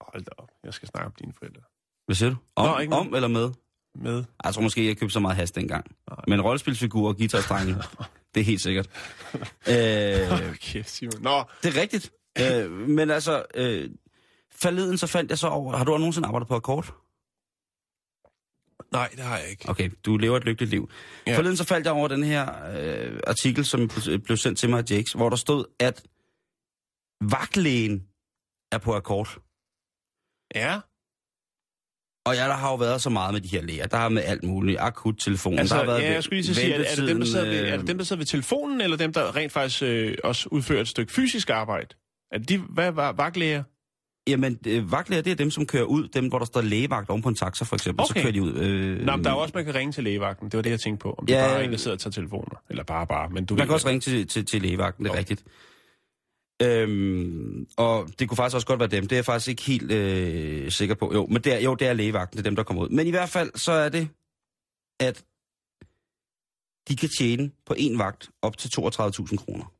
Hold da op. Jeg skal snakke om dine forældre. Hvad siger du? Om, Nå, ikke om eller med? Med. Jeg tror måske, jeg købte så meget hash dengang. Nej. Men rollespilsfigurer og guitarstrenge, det er helt sikkert. øh, Okay, Simon. Nå, det er rigtigt. øh, men altså, øh, forleden så fandt jeg så over... Har du nogensinde arbejdet på akkord? Nej, det har jeg ikke. Okay, du lever et lykkeligt liv. Ja. Forleden så faldt jeg over den her øh, artikel, som blev- blev sendt til mig af Jakes, hvor der stod, at vagtlægen er på akkord. Ja. Og ja, der har jo været så meget med de her læger. Der har med alt muligt. Akut telefon. Altså, der har været ja, jeg skulle lige sige, er, er, det dem, der sidder ved, er det dem, der sidder ved telefonen, eller dem, der rent faktisk øh, også udfører et stykke fysisk arbejde? Er de, hvad var vagtlæger? Jamen, øh, vagtlæger, det er dem, som kører ud. Dem, hvor der står lægevagt oven på en taxa, for eksempel. Okay. Så kører de ud. Øh, Nå, men der er jo også, man kan ringe til lægevagten. Det var det, jeg tænkte på. Om det Ja, bare er en, der sidder og tager telefoner. Eller bare, bare. Men du Man kan også ringe til, til, til lægevagten, det er Okay. rigtigt. Øhm, og det kunne faktisk også godt være dem. Det er jeg faktisk ikke helt øh, sikker på. Jo, men det er, jo, det er lægevagten, det er dem, der kommer ud. Men i hvert fald, så er det, at de kan tjene på en vagt op til 32.000 kroner.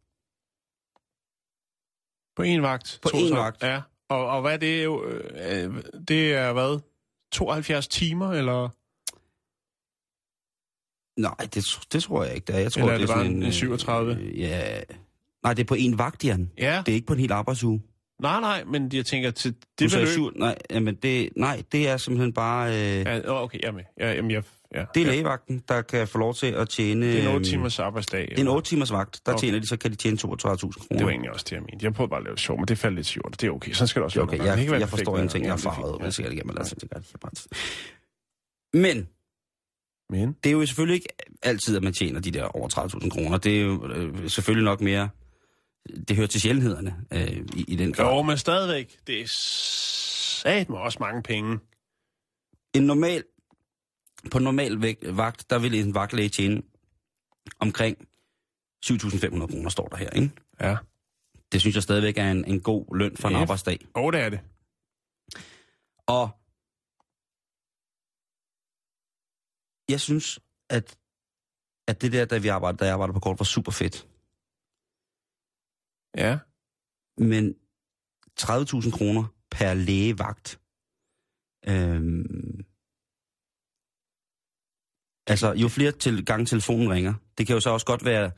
På en vagt. På så- vagt. Ja. Og, og hvad er det? Øh, øh, det er hvad? 72 timer, eller? Nej, det, det tror jeg ikke, det er. Jeg tror, Eller er det det bare sådan en- en 37? Øh, ja. Nej, det er på en vagt, Jan. Ja. Det er ikke på en hel arbejdsuge. Nej, nej, men jeg tænker til det beløb... syv, nej, jamen det, nej, det er simpelthen bare... Øh, ja, okay, jeg er med. Ja, jamen, jeg, ja, det er ja. lægevagten, der kan få lov til at tjene... Det er en 8 øhm, arbejdsdag. Det er en 8 timers vagt. Der Okay. tjener de, så kan de tjene 32.000 kroner. Det var egentlig også det, jeg mente. Jeg prøvede bare at lave det sjovt, men det faldt lidt sjovt. Det er okay. Sådan skal det også Det er være. okay, kan jeg, være jeg perfekt, forstår men- ingenting. Jeg er Ja, farvet, men Ja. sikkert igennem. Lad os bare. Men Men? det er jo selvfølgelig ikke altid, at man tjener de der over 30.000 kroner. Det er jo øh, selvfølgelig nok mere... Det hører til sjældenhederne øh, i, i den grad. Jo, men stadigvæk. Det er sat med også mange penge. En normal, på normal vagt, der vil en vagtlæge tjene omkring 7.500 kroner, står der her, ikke? Ja. Det synes jeg stadigvæk er en, en god løn for en Ja. arbejdsdag. Og det er det. Og jeg synes, at, at det der, da, vi arbejdede, da jeg arbejdede på kort, var super fedt. Ja. Men 30.000 kroner per lægevagt. Øhm, altså, jo flere til, gange telefonen ringer, det kan jo så også godt være,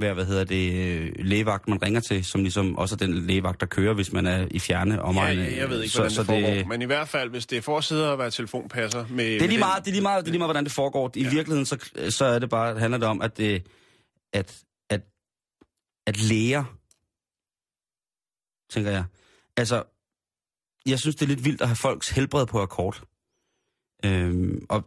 være hvad hedder det, øh, lægevagt, man ringer til, som ligesom også er den lægevagt, der kører, hvis man er i fjerne omegn. ja, jeg ved ikke, hvordan det foregår. Men i hvert fald, hvis det er for at sidde og være telefonpasser med... Det er lige meget, det er lige meget, det er lige meget hvordan det foregår. I ja. virkeligheden, så, så er det bare, handler det om, at, det, at, at, at læger, tænker jeg, altså, jeg synes, det er lidt vildt at have folks helbred på akkord. Øhm, og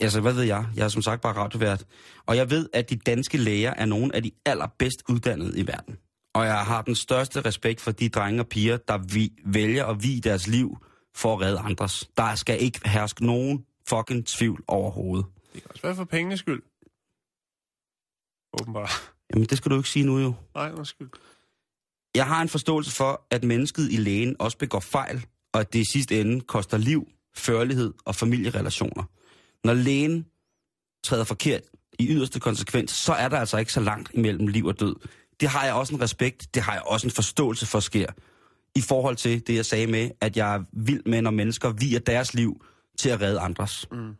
altså, hvad ved jeg? Jeg er som sagt bare radiovært. Og jeg ved, at de danske læger er nogle af de allerbedst uddannede i verden. Og jeg har den største respekt for de drenge og piger, der vi, vælger at vie deres liv for at redde andres. Der skal ikke herske nogen fucking tvivl overhovedet. Det kan også være for pengenes skyld. Åbenbart. Jamen, det skal du ikke sige nu jo. Nej, undskyld. Jeg har en forståelse for, at mennesket i lægen også begår fejl, og at det i sidste ende koster liv, førlighed og familierelationer. Når lægen træder forkert i yderste konsekvens, så er der altså ikke så langt imellem liv og død. Det har jeg også en respekt, det har jeg også en forståelse for sker. I forhold til det, jeg sagde med, at jeg er vild med, når mennesker viger deres liv til at redde andres. Mm.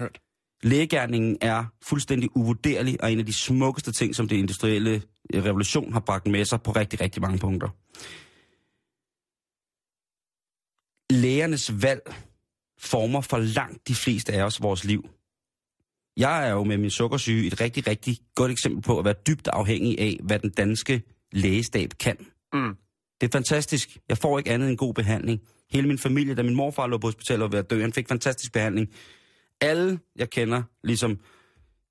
Hørt. Lægegærningen er fuldstændig uvurderlig og en af de smukkeste ting, som det industrielle øh, revolution har bragt med sig på rigtig, rigtig mange punkter. Lægernes valg former for langt de fleste af os vores liv. Jeg er jo med min sukkersyge et rigtig, rigtig godt eksempel på at være dybt afhængig af, hvad den danske lægestab kan. Mm. Det er fantastisk. Jeg får ikke andet end god behandling. Hele min familie, da min morfar lå på hospitalet og var ved at dø, han fik fantastisk behandling. Alle, jeg kender, ligesom...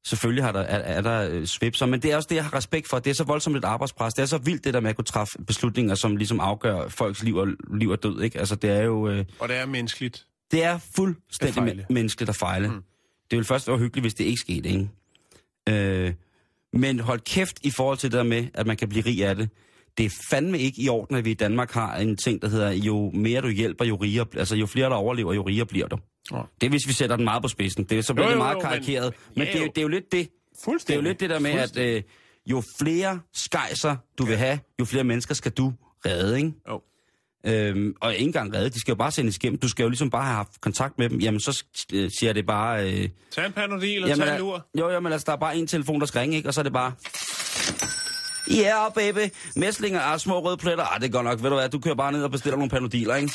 Selvfølgelig har der, er, er der øh, svipser, men det er også det, jeg har respekt for. Det er så voldsomt et arbejdspres. Det er så vildt, det der med at kunne træffe beslutninger, som ligesom afgør folks liv og, liv og død. Ikke? Altså, det er jo... Øh, Og det er menneskeligt. Det er fuldstændig men- menneskeligt at fejle. Mm. Det ville først være hyggeligt, hvis det ikke skete, ikke? Øh, men hold kæft i forhold til det der med, at man kan blive rig af det. Det er fandme ikke i orden, at vi i Danmark har en ting, der hedder, jo mere du hjælper, jo rigere, altså jo flere der overlever, jo rigere bliver du. Ja. Det er, hvis vi sætter den meget på spidsen. Det er så bliver Jo, det jo, meget jo, men- karikeret. Men, ja, det, er, jo- jo. det er jo lidt det. Det er jo lidt det der med, at øh, jo flere skejser du vil have, jo flere mennesker skal du redde, ikke? Jo. Øhm, og ikke engang redde, de skal jo bare sendes igennem. Du skal jo ligesom bare have haft kontakt med dem. Jamen, så øh, siger det bare... Øh, Tag en panodil og jamen, tag en lur. jo, jo, men altså, der er bare en telefon, der skal ringe, ikke? Og så er det bare... Ja, yeah, baby. Mæslinger er små røde pletter. Ah, det er godt nok. Ved du hvad, du kører bare ned og bestiller nogle panodiler, ikke?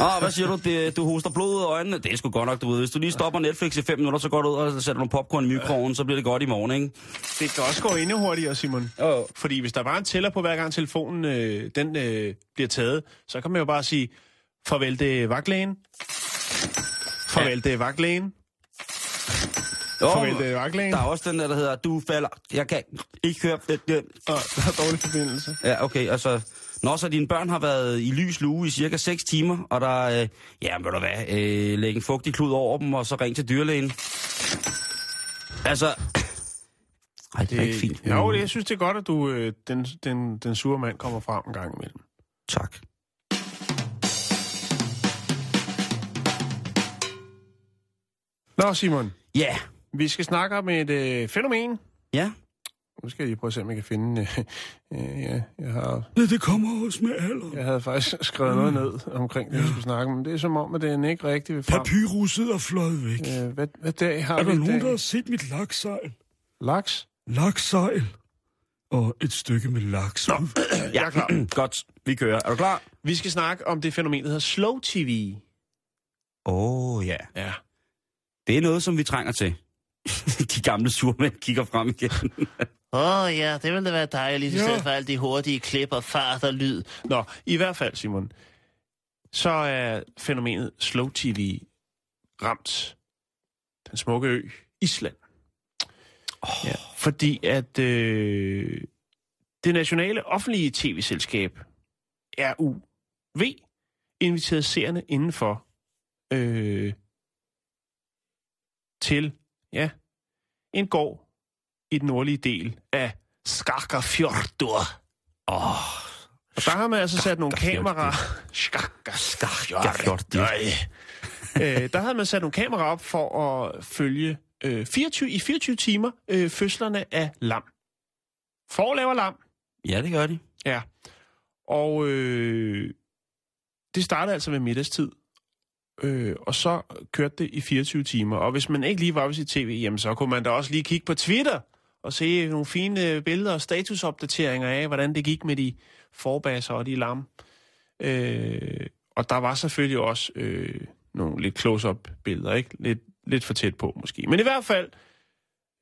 Åh, hvad siger du? Det, du hoster blod ud af øjnene. Det er sgu godt nok, du ved. Hvis du lige stopper Netflix i fem minutter, så går du ud og sætter nogle popcorn i mikroovnen, så bliver det godt i morgen, ikke? Det kan også gå endnu hurtigere, Simon. Jo. Fordi hvis der bare er en tæller på, hver gang telefonen øh, den, øh, bliver taget, så kan man jo bare sige, farvel det vagtlægen. Farvel det er vagtlægen. Jo, Farvel det er vagtlægen. der er også den der, der hedder, du falder. Jeg kan ikke høre... Det, det. Og der er dårlig forbindelse. Ja, okay, altså... Når så dine børn har været i lys lue i cirka 6 timer, og der er, øh, ja, ved du hvad, øh, lægge en fugtig klud over dem, og så ring til dyrlægen. Altså... Ej, det er ikke fint. Jo, det, jeg synes, det er godt, at du, øh, den, den, den sure mand kommer frem en gang imellem. Tak. Nå, Simon, Ja, vi skal snakke om et øh, fænomen. ja. Nu skal jeg lige prøve at se, om jeg kan finde... Øh, øh, ja, jeg, har, Ja, det kommer også med alder. jeg havde faktisk skrevet noget ned omkring det, jeg skulle snakke om, det er som om, at den ikke rigtig vil frem. Papyrusset er fløjet væk. Øh, hvad, hvad dag har Er vi der i nogen, dag? der har set mit laksejl? Laks? Laksejl. Og et stykke med laks. Nå, jeg er klar. Godt, vi kører. Er du klar? Vi skal snakke om det fænomen, der hedder slow TV. Åh, oh, ja. Ja. Det er noget, som vi trænger til. De gamle surmænd kigger frem igen. Åh oh, ja, det ville da være dejligt, i stedet for alle de hurtige klip og fart og lyd. Nå, i hvert fald, Simon, så er fænomenet slow TV ramt den smukke ø Island. Oh. Ja, fordi at øh, det nationale offentlige tv-selskab RUV inviterede seerne indenfor øh, til ja, en gård i den nordlige del af Skarkafjordur. Åh, Og der har man altså sat nogle kameraer... Skakafjordur. øh, der havde man sat nogle kameraer op for at følge øh, 24, i 24 timer øh, fødslerne af lam. For laver lam. ja, det gør de. Ja. Og øh, det startede altså ved middagstid. Øh, og så kørte det i 24 timer. Og hvis man ikke lige var ved sit tv, jamen så kunne man da også lige kigge på Twitter og se nogle fine øh, billeder og statusopdateringer af, hvordan det gik med de forbasser og de lam. Øh, og der var selvfølgelig også øh, nogle lidt close-up billeder, ikke? Lidt, lidt for tæt på måske. Men i hvert fald,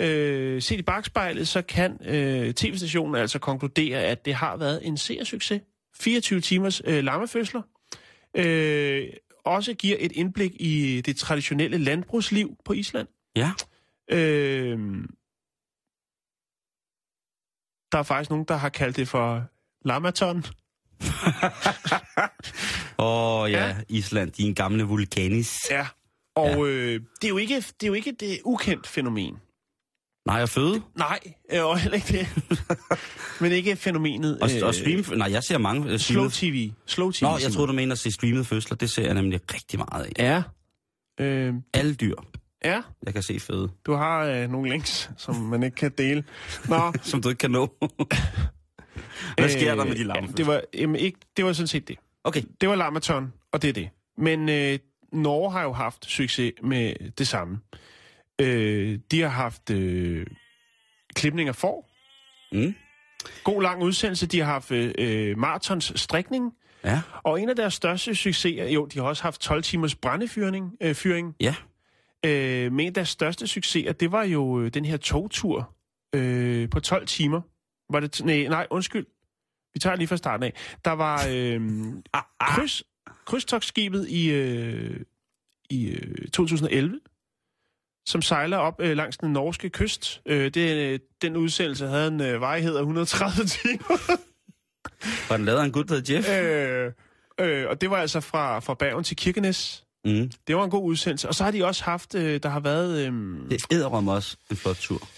øh, set i bagspejlet, så kan øh, tv-stationen altså konkludere, at det har været en seersucces. 24 timers øh, lammefødsler. Øh, også giver et indblik i det traditionelle landbrugsliv på Island. Ja. Øh, der er faktisk nogen, der har kaldt det for lamaton. Åh, oh, ja. Ja. Island, din gamle vulkanis. Ja. Og ja. Øh, det, er jo ikke, det er jo ikke det ukendt fænomen. Nej, at føde. Nej, øh, og heller ikke det. Men ikke fænomenet. Og, og stream... Nej, jeg ser mange uh, Slow. TV. Slow TV. Nå, jeg troede, du mener at se streamede fødsler. Det ser jeg nemlig rigtig meget af. Ja. Øh, Alle dyr, ja, jeg kan se føde. du har øh, nogle links, som man ikke kan dele. Nå, Som du ikke kan nå. Hvad sker der med de ja, lamme? det var, jamen, ikke, det var sådan set det. Okay, Det var Lamaton, og det er det. Men øh, Norge har jo haft succes med det samme. Øh, de har haft øh, klipning af får. Mm. God lang udsendelse. De har haft øh, maratons strikning. Ja. Og en af deres største succeser, jo, de har også haft 12 timers brændefyring. Øh, fyring. Ja. Øh, men en af deres største succeser, det var jo øh, den her togtur øh, på 12 timer. Var det, nej, nej, undskyld. Vi tager lige fra starten af. Der var øh, kryds, krydstogsskibet i, øh, i øh, 2011, som sejler op øh, langs den norske kyst. Øh, det, øh, den udsendelse havde en øh, vejhed af 130 timer. Var den lavet af en gut, der Jeff? øh, øh, og det var altså fra, fra Bergen til Kirkenes. Mm. Det var en god udsendelse. Og så har de også haft, øh, der har været, øh, Det æder også en flot tur.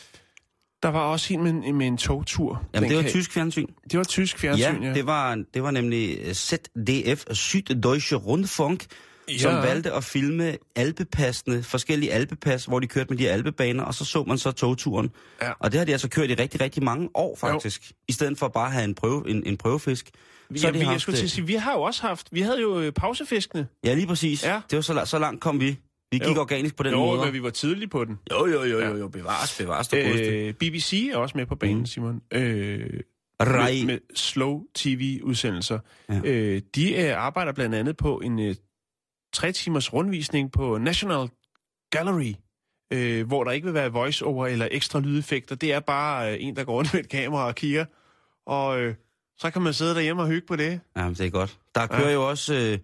der var også en med, en- med en togtur. Jamen, det var kan- tysk fjernsyn. Det var tysk fjernsyn, ja. Ja, det var, det var nemlig øh, ZDF, Süddeutsche Rundfunk, ja. som valgte at filme alpepassene, forskellige alpepas, hvor de kørte med de her alpebaner, og så så man så togturen. Ja. Og det har de altså kørt i rigtig, rigtig mange år, faktisk. Jo. I stedet for bare at have en, prøve, en, en prøvefisk. Vi, Så ja, vi, jeg haft, skulle til at sige, vi har jo også haft, vi havde jo øh, pausefiskene. Ja, lige præcis. Ja. Det var så, så langt kom vi. Vi gik Jo. organisk på den jo, måde. men vi var tidligt på den. Jo, jo, jo, jo, jo, bevares, bevares, øh, BBC er også med på banen, Mm. Simon. Øh, med, med slow tv-udsendelser. Ja. Øh, de øh, arbejder blandt andet på en øh, tre timers rundvisning på National Gallery, øh, hvor der ikke vil være voice-over eller ekstra lydeffekter. Det er bare øh, en, der går rundt med et kamera og kigger, og øh, så kan man sidde derhjemme og hygge på det. Jamen, det er godt. Der kører Ja. jo også... Øh,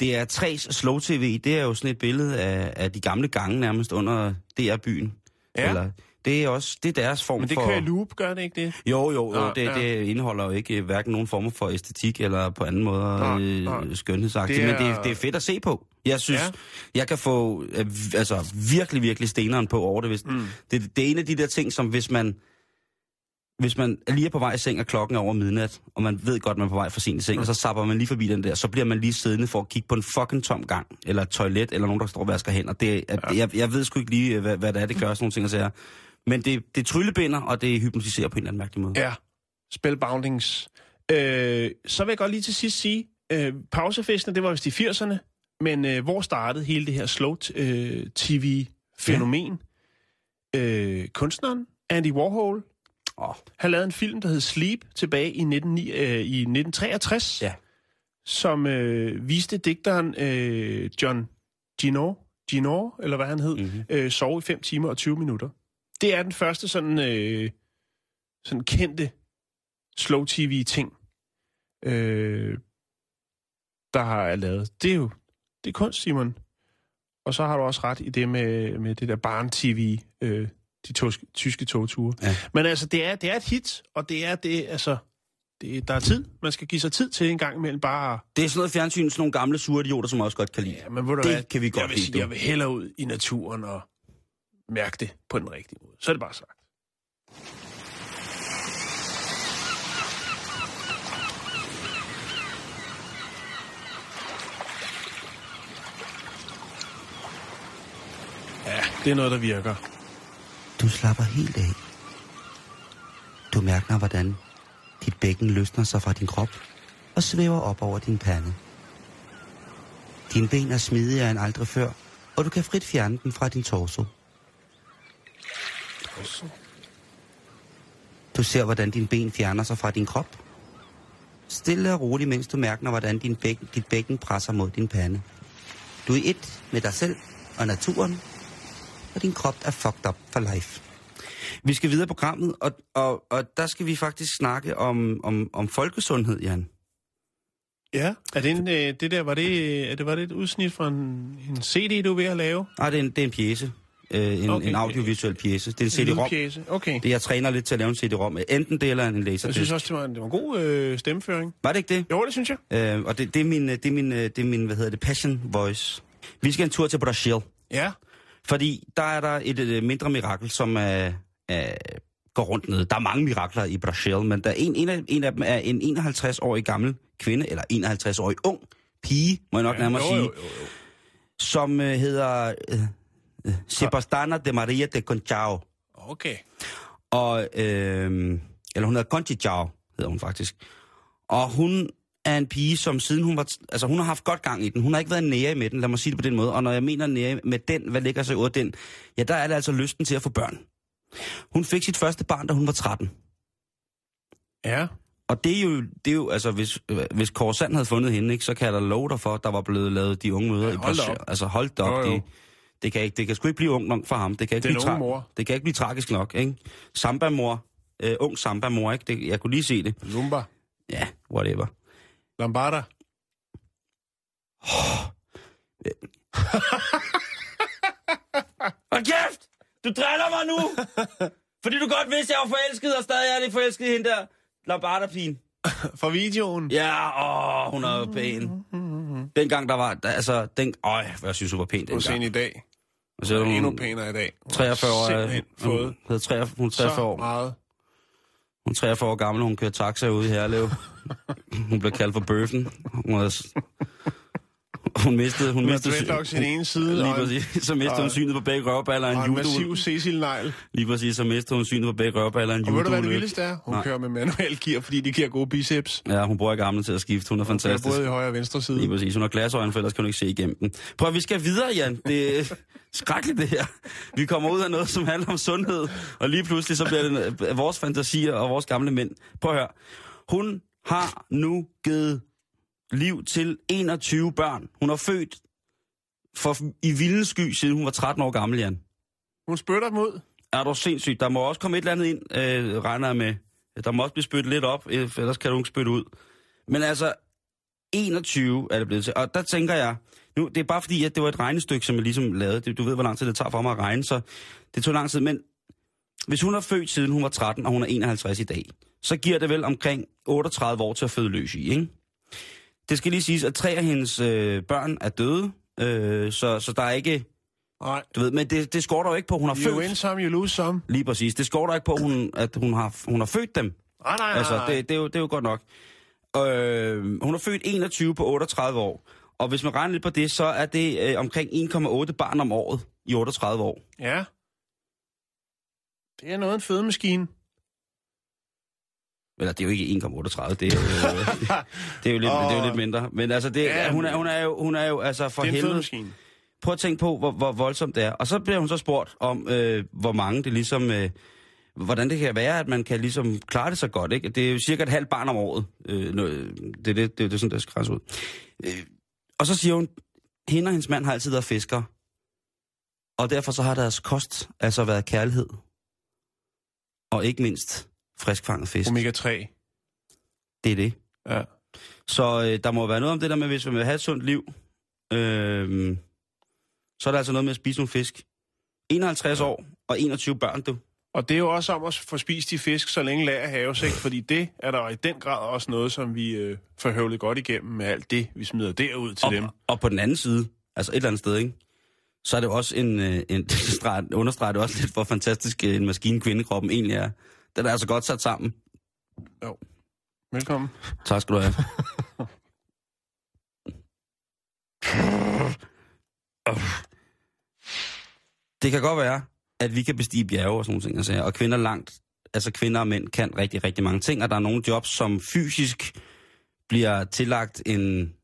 det er tres slow tv. Det er jo sådan et billede af, af de gamle gange nærmest under DR-byen. Ja. Eller, det er også det er deres form Men det for... kører loop, gør det ikke det? Jo, jo, jo. Nå, det, ja. det indeholder jo ikke øh, hverken nogen former for æstetik eller på anden måde Nå, øh, nå. skønhedsagtigt. Det Men er- det, det er fedt at se på. Jeg synes, Ja. ja. jeg kan få øh, altså, virkelig, virkelig steneren på over det. Hvis, Mm. det. Det er en af de der ting, som hvis man hvis man lige er på vej i seng, og klokken er over midnat, og man ved godt, at man er på vej for sent i seng, Mm. og så sapper man lige forbi den der, så bliver man lige siddende for at kigge på en fucking tom gang, eller et toilet, eller nogen, der står og vasker hænder. Det, Ja. jeg, jeg ved sgu ikke lige, hvad, hvad det er, det gør, sådan nogle ting at sige. Men det, det tryllebinder, og det hypnotiserer på en eller anden mærkelig måde. Ja, spellboundings. Øh, så vil jeg godt lige til sidst sige, øh, pausefestene, det var vist i 80'erne, men øh, hvor startede hele det her slow øh? Ja. Øh, kunstneren Andy Warhol, Oh, han lavede en film, der hed Sleep, tilbage i, 19, øh, i 1963, Ja. som øh, viste digteren øh, John Gino, Gino, eller hvad han hed, mm-hmm. øh, sove i 5 timer og 20 minutter. Det er den første sådan, øh, sådan kendte slow tv-ting, øh, der har jeg lavet. Det er jo det er kunst, Simon. Og så har du også ret i det med, med det der barn-tv, øh, de toske, tyske togture. Ja. Men altså, det er, det er et hit, og det er det, altså, det, der er tid. Man skal give sig tid til en gang imellem bare... Det er sådan noget fjernsyn, sådan nogle gamle sure idioter, som også godt kan lide. Ja, men du Det hvad? kan vi godt jeg vil, lide, jeg vil hellere ud i naturen og mærke det på den rigtige måde. Så er det bare sagt. Ja, det er noget, der virker. Du slapper helt af. Du mærker, hvordan dit bækken løsner sig fra din krop og svæver op over din pande. Dine ben er smidigere end aldrig før, og du kan frit fjerne dem fra din torso. Du ser, hvordan dine ben fjerner sig fra din krop. Stille og roligt, mens du mærker, hvordan din bækken, dit bækken presser mod din pande. Du er et med dig selv og naturen, og din krop er fucked up for life. Vi skal videre på programmet, og, og, og der skal vi faktisk snakke om, om, om folkesundhed, Jan. Ja, er det, en, øh, det der, var det, er det, var det et udsnit fra en, en CD, du er ved at lave? Nej, det er en, det er en pjæse. Øh, en, Okay. en audiovisuel pjæse. Det er en CD-ROM. Okay. Det, jeg træner lidt til at lave en CD-ROM. Enten det eller en Jeg synes laserdisk. også, det var en, det var en god øh, stemmeføring. Var det ikke det? Jo, det synes jeg. Øh, og det, det, er min, øh, det, er min, øh, det er min, hvad hedder det, passion voice. Vi skal en tur til Brasil. Ja. Fordi der er der et, et mindre mirakel, som er, er, går rundt ned. Der er mange mirakler i Brasil, men der er en, en, af, en af dem er en 51-årig gammel kvinde, eller 51-årig ung pige, må jeg nok ja, nærmere jo, sige, jo, jo, jo. som øh, hedder øh, øh, Sebastiana de Maria de Conchao. Okay. Og, øh, eller hun hedder Conchao, hedder hun faktisk. Og hun er en pige, som siden hun var... Altså, hun har haft godt gang i den. Hun har ikke været nære med den, lad mig sige det på den måde. Og når jeg mener nære med den, hvad ligger sig ud af den? Ja, der er det altså lysten til at få børn. Hun fik sit første barn, da hun var 13. Ja. Og det er jo, det er jo altså, hvis, hvis Kåre Sand havde fundet hende, ikke, så kan jeg da love dig for, at der var blevet lavet de unge møder Ja, i Brasilien. Altså, hold da op. Jo, jo. Det, det, kan ikke, det kan sgu ikke blive ung nok for ham. Det kan ikke, Den blive, unge mor. det kan ikke blive tragisk nok, ikke? Samba-mor. Øh, ung samba-mor, ikke? Det, jeg kunne lige se det. Lumba. Ja, whatever. Lombarda. Hold kæft! Du driller mig nu! Fordi du godt vidste, at jeg var forelsket, og stadig er det forelsket i hende der. Lambarda-pigen. Fra videoen. Ja, åh, hun er jo pæn. Dengang der var, der, altså, den, øj, jeg synes, hun var pæn dengang. en i dag. Og så er Hun er hun endnu pænere i dag. Hun har 43 år. Simpelthen fået Hun, hedder 43, hun er 43 så år. meget. Hun er 43 år gammel, hun kører taxa ude i Herlev. hun blev kaldt for bøffen. Hun, s- hun mistede... Hun Hun mistede dreadlocks den ene side, Lige en- præcis. Så mistede og- hun synet på begge røvballer og Og en en judo. massiv Cecil-negl. Lige præcis, så mistede hun synet på begge røvballer en Og ved du, hvad det judo. vildeste er? Hun Nej. kører med manuel gear, fordi de giver gode biceps. Ja, hun bruger ikke armene til at skifte. Hun er Hun fantastisk. både i højre og venstre side. Lige præcis. Hun har glasøjne, for ellers kan du ikke se igennem den. Prøv vi skal videre, Jan. Det er skrækkeligt, det her. Vi kommer ud af noget, som handler om sundhed, og lige pludselig så bliver det øh, vores fantasier og vores gamle mænd. Prøv at høre. Hun har nu givet liv til 21 børn. Hun har født for, i vildens sky, siden hun var 13 år gammel, Jan. Hun spytter dem ud. Er du sindssygt? Der må også komme et eller andet ind, øh, regner jeg med. Der må også blive spyttet lidt op, øh, ellers kan du ikke spytte ud. Men altså, 21 er det blevet til. Og der tænker jeg, nu, det er bare fordi, at det var et regnestykke, som jeg ligesom lavede. Du ved, hvor lang tid det tager for mig at regne, så det tog lang tid. Men hvis hun er født siden hun var 13, og hun er 51 i dag, så giver det vel omkring 38 år til at føde løs i, ikke? Det skal lige siges, at tre af hendes øh, børn er døde, øh, så, så der er ikke... Nej. Du ved, men det, det skorter jo ikke på, at hun har You født... win some, you lose some. Lige præcis. Det skorter ikke på, hun, at hun har, hun har født dem. Nej, nej, nej. Altså, det, det, er jo, det er jo godt nok. Øh, hun er født 21 på 38 år. Og hvis man regner lidt på det, så er det øh, omkring 1,8 barn om året i 38 år. Ja. Det er noget en fødemaskine. Eller det er jo ikke 1,38, det er jo, øh, det er jo, lidt, det er jo lidt mindre. Men altså, det, Ja, hun, er, hun, er jo, hun er jo altså for det er en helvede... fødemaskine. Prøv at tænke på, hvor, hvor voldsomt det er. Og så bliver hun så spurgt om, øh, hvor mange det ligesom... Øh, hvordan det kan være, at man kan ligesom klare det så godt, ikke? Det er jo cirka et halvt barn om året. Øh, det, er det, det, det er sådan, det skal ud. Øh, og så siger hun, hende og hendes mand har altid været fiskere. Og derfor så har deres kost altså været kærlighed. Og ikke mindst friskfanget fisk. Omega 3. Det er det. Ja. Så øh, der må være noget om det der med, hvis man vil have et sundt liv, øh, så er der altså noget med at spise nogle fisk. 51 år og 21 børn, du. Og det er jo også om at få spist de fisk, så længe lager haves, ikke? Fordi det er der i den grad også noget, som vi øh, får høvlet godt igennem med alt det, vi smider derud til og, dem. Og på den anden side, altså et eller andet sted, ikke? så er det jo også en, øh, en streg- understreger det også lidt, hvor fantastisk øh, en maskine kvindekroppen egentlig er. Den er altså godt sat sammen. Velkommen. Tak skal du have. Det kan godt være, at vi kan bestige bjerge og sådan nogle ting, altså, og kvinder langt, altså kvinder og mænd kan rigtig, rigtig mange ting, og der er nogle jobs, som fysisk bliver tillagt en,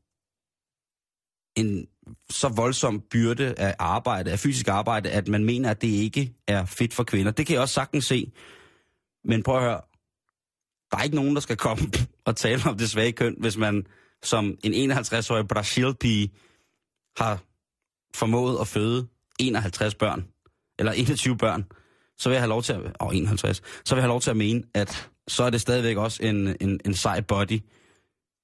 en så voldsom byrde af arbejde, af fysisk arbejde, at man mener, at det ikke er fedt for kvinder. Det kan jeg også sagtens se. Men prøv at høre, der er ikke nogen, der skal komme og tale om det svage køn, hvis man som en 51-årig Brasil-pige har formået at føde 51 børn, eller 21 børn, så vil jeg have lov til at, oh, 51, så vil jeg have lov til at mene, at så er det stadigvæk også en, en, en sej body.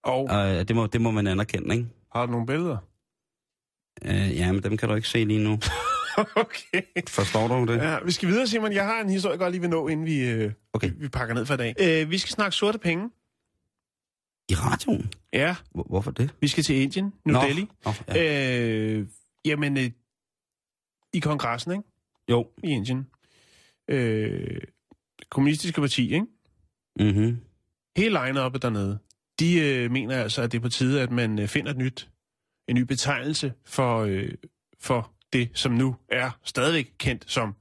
Og Og øh, det, må, det må man anerkende, ikke? har du nogle billeder? Øh, ja, men dem kan du ikke se lige nu. okay. Forstår du det? Ja, vi skal videre, Simon. Jeg har en historie, jeg godt lige vil nå, inden vi, øh, Okay. vi, vi pakker ned for i dag. Øh, vi skal snakke sorte penge. I radioen? Ja, Hvor, hvorfor det? vi skal til Indien, New Nå, Delhi. Nå, ja. Øh, jamen, øh, i kongressen, ikke? Jo. I Indien. Øh, kommunistiske parti, ikke? Mm-hmm. Hele line-uppet dernede, de øh, mener altså, at det er på tide, at man øh, finder et nyt, en ny betegnelse for, øh, for det, som nu er stadigvæk kendt som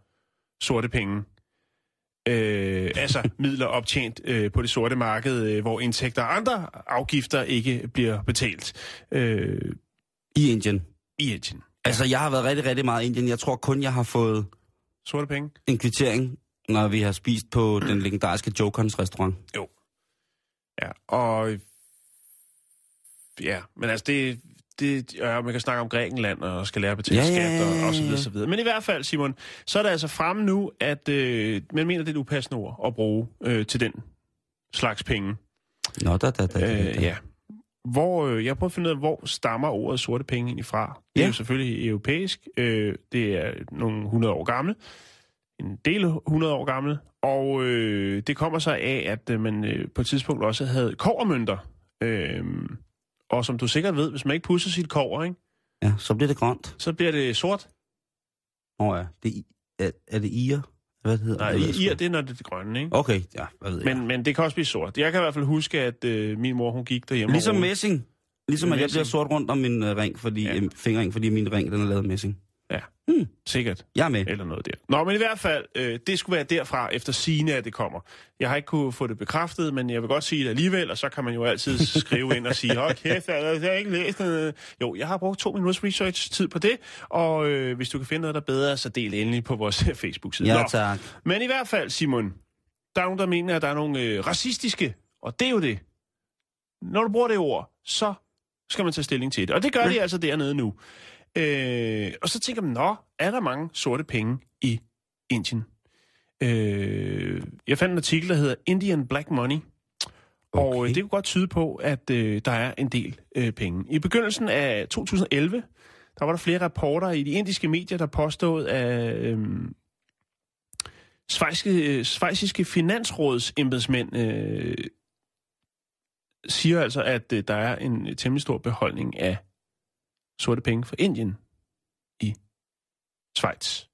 sorte penge. Øh, altså midler optjent øh, på det sorte marked, øh, hvor indtægter og andre afgifter ikke bliver betalt øh, I Indien. i Indien. Altså, jeg har været rigtig, rigtig meget i Indien. Jeg tror kun, jeg har fået Sorte penge? en kvittering, når vi har spist på den legendariske Jokons restaurant. Ja, og... Ja, men altså det... det ja, man kan snakke om Grækenland og skal lære at betale Ja, skat og, ja, og så videre, så videre. Men i hvert fald, Simon, så er det altså fremme nu, at øh, man mener, det er et upassende ord at bruge øh, til den slags penge. Nå, da, da, da, da, da. Øh, ja. Hvor, øh, jeg prøver at finde ud af, hvor stammer ordet sorte penge egentlig fra. Det er Ja. jo selvfølgelig europæisk. Øh, det er nogle 100 år gammel. En del 100 år gammel. Og øh, det kommer så af, at øh, man øh, på et tidspunkt også havde kovermønter. Øh, og som du sikkert ved, hvis man ikke pusser sit kover, ikke, Ja, så bliver det grønt. så bliver det sort. Nå ja, det er, er, er det ir? Hvad det hedder Nej, sgu ir, det er, når det er det grønne, ikke? Okay, ja, hvad ved jeg. Men, men det kan også blive sort. Jeg kan i hvert fald huske, at øh, min mor, hun gik derhjemme. Ligesom messing. Ligesom at jeg Messing. bliver sort rundt om min uh, ring, fordi, Ja. ja. fingerring, fordi min ring den er lavet af messing. Sikkert. Jeg er med. Eller noget der. Nå, men i hvert fald, øh, det skulle være derfra, efter sine at det kommer. Jeg har ikke kunne få det bekræftet, men jeg vil godt sige det alligevel, og så kan man jo altid skrive ind og sige, hold kæft, jeg har ikke læst noget. Jo, jeg har brugt to minutters research-tid på det, og øh, hvis du kan finde noget, der er bedre, så del endelig på vores Facebook-side. Ja, Nå, tak. Men i hvert fald, Simon, der er nogen, der mener, at der er nogle øh, racistiske, og det er jo det. Når du bruger det ord, så skal man tage stilling til det. Og det gør de altså dernede nu. Øh, og så tænker man, nå, er der mange sorte penge i Indien? Øh, jeg fandt en artikel, der hedder Indian Black Money. Og Okay. øh, det kunne godt tyde på, at øh, der er en del øh, penge. I begyndelsen af 2011, der var der flere rapporter i de indiske medier, der påstod, at øh, øh, svejsiske finansråds embedsmænd øh, siger altså, at øh, der er en temmelig stor beholdning af sorte penge for Indien i Schweiz.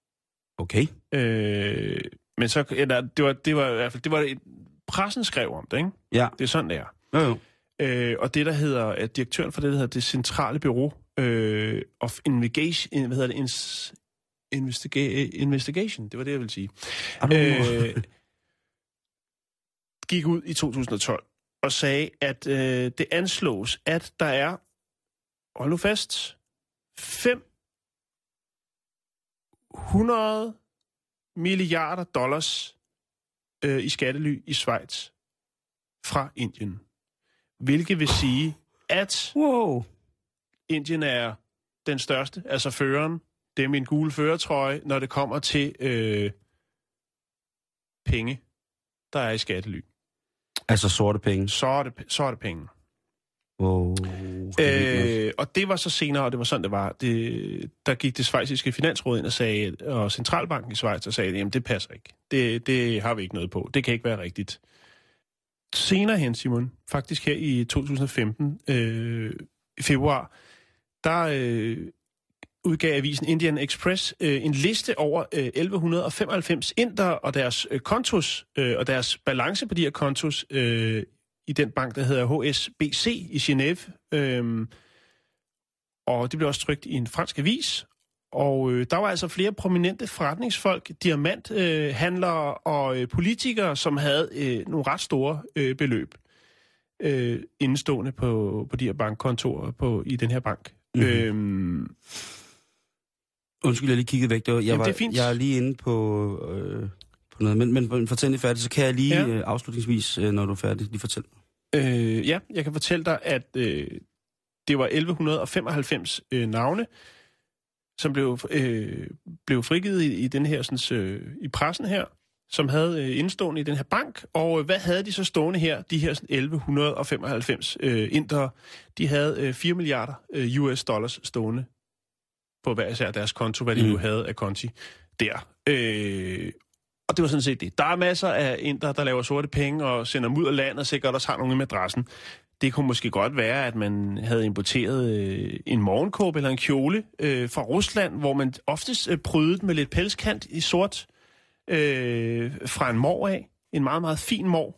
Okay. Øh, men så, eller, det var, det var i hvert fald, det var et, pressen skrev om det, ikke? Ja. Det er sådan, det er. Jo, jo. Øh, og det, der hedder, at direktøren for det, der hedder det centrale bureau øh, of investigation, hvad hedder det, Ins, investiga, investigation, det var det, jeg ville sige, øh, gik ud i 2012 og sagde, at øh, det anslås, at der er, hold nu fast, 500 milliarder dollars øh, i skattely i Schweiz fra Indien. Hvilket vil sige, at wow. Indien er den største, altså føreren. Det er min gule føretrøje, når det kommer til øh, penge, der er i skattely. Altså sorte penge. Er det penge. Wow. Øh, og det var så senere, og det var sådan, det var. Det, der gik det svejsiske finansråd ind og sagde, og centralbanken i Schweiz og sagde, jamen det passer ikke. Det, det har vi ikke noget på. Det kan ikke være rigtigt. Senere hen, Simon, faktisk her i 2015, øh, i februar, der øh, udgav avisen Indian Express øh, en liste over øh, 1195 inder og deres øh, kontos, øh, og deres balance på de her kontos øh, i den bank, der hedder HSBC i Genève. Øhm, og det blev også trykt i en fransk avis. Og øh, der var altså flere prominente forretningsfolk, diamanthandlere øh, og øh, politikere, som havde øh, nogle ret store øh, beløb øh, indstående på, på de her bankkontorer på, i den her bank. Mhm. Mm-hmm. Øhm, Undskyld, jeg lige kiggede væk. Det var, jeg, Jamen, var, det er fint. jeg er lige inde på, øh, på noget. Men, men, men fortæl lige færdigt, så kan jeg lige Ja. øh, afslutningsvis, øh, når du er færdig, lige fortælle. Øh, ja, jeg kan fortælle dig, at øh, det var 1195 øh, navne, som blev, øh, blev frigivet i, i den her sådan, øh, i pressen her, som havde øh, indstående i den her bank. Og øh, hvad havde de så stående her, de her sådan, 1195 øh, indere? De havde øh, 4 milliarder øh, US dollars stående på hver især deres konto, hvad de Mm. nu havde af konti der. Øh, og det var sådan set det. Der er masser af indere, der laver sorte penge og sender dem ud af landet, og sikkert også har nogle med adressen. Det kunne måske godt være, at man havde importeret øh, en morgenkåbe eller en kjole øh, fra Rusland, hvor man oftest øh, prydede med lidt pelskant i sort øh, fra en mor af. En meget, meget fin mor.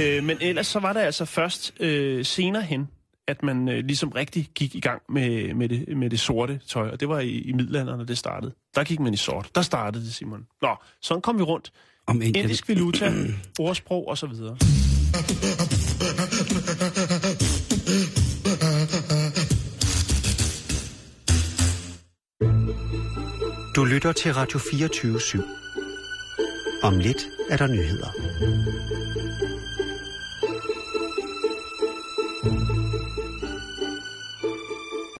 Øh, men ellers så var det altså først øh, senere hen, at man øh, ligesom rigtig gik i gang med, med, det, med det sorte tøj, og det var i, i middelalderen, når det startede. Der gik man i sort. Der startede det, Simon. Nå, sådan kom vi rundt. Om Indien. Indisk valuta, ordsprog osv. Du lytter til Radio 24 /7. Om lidt er der nyheder.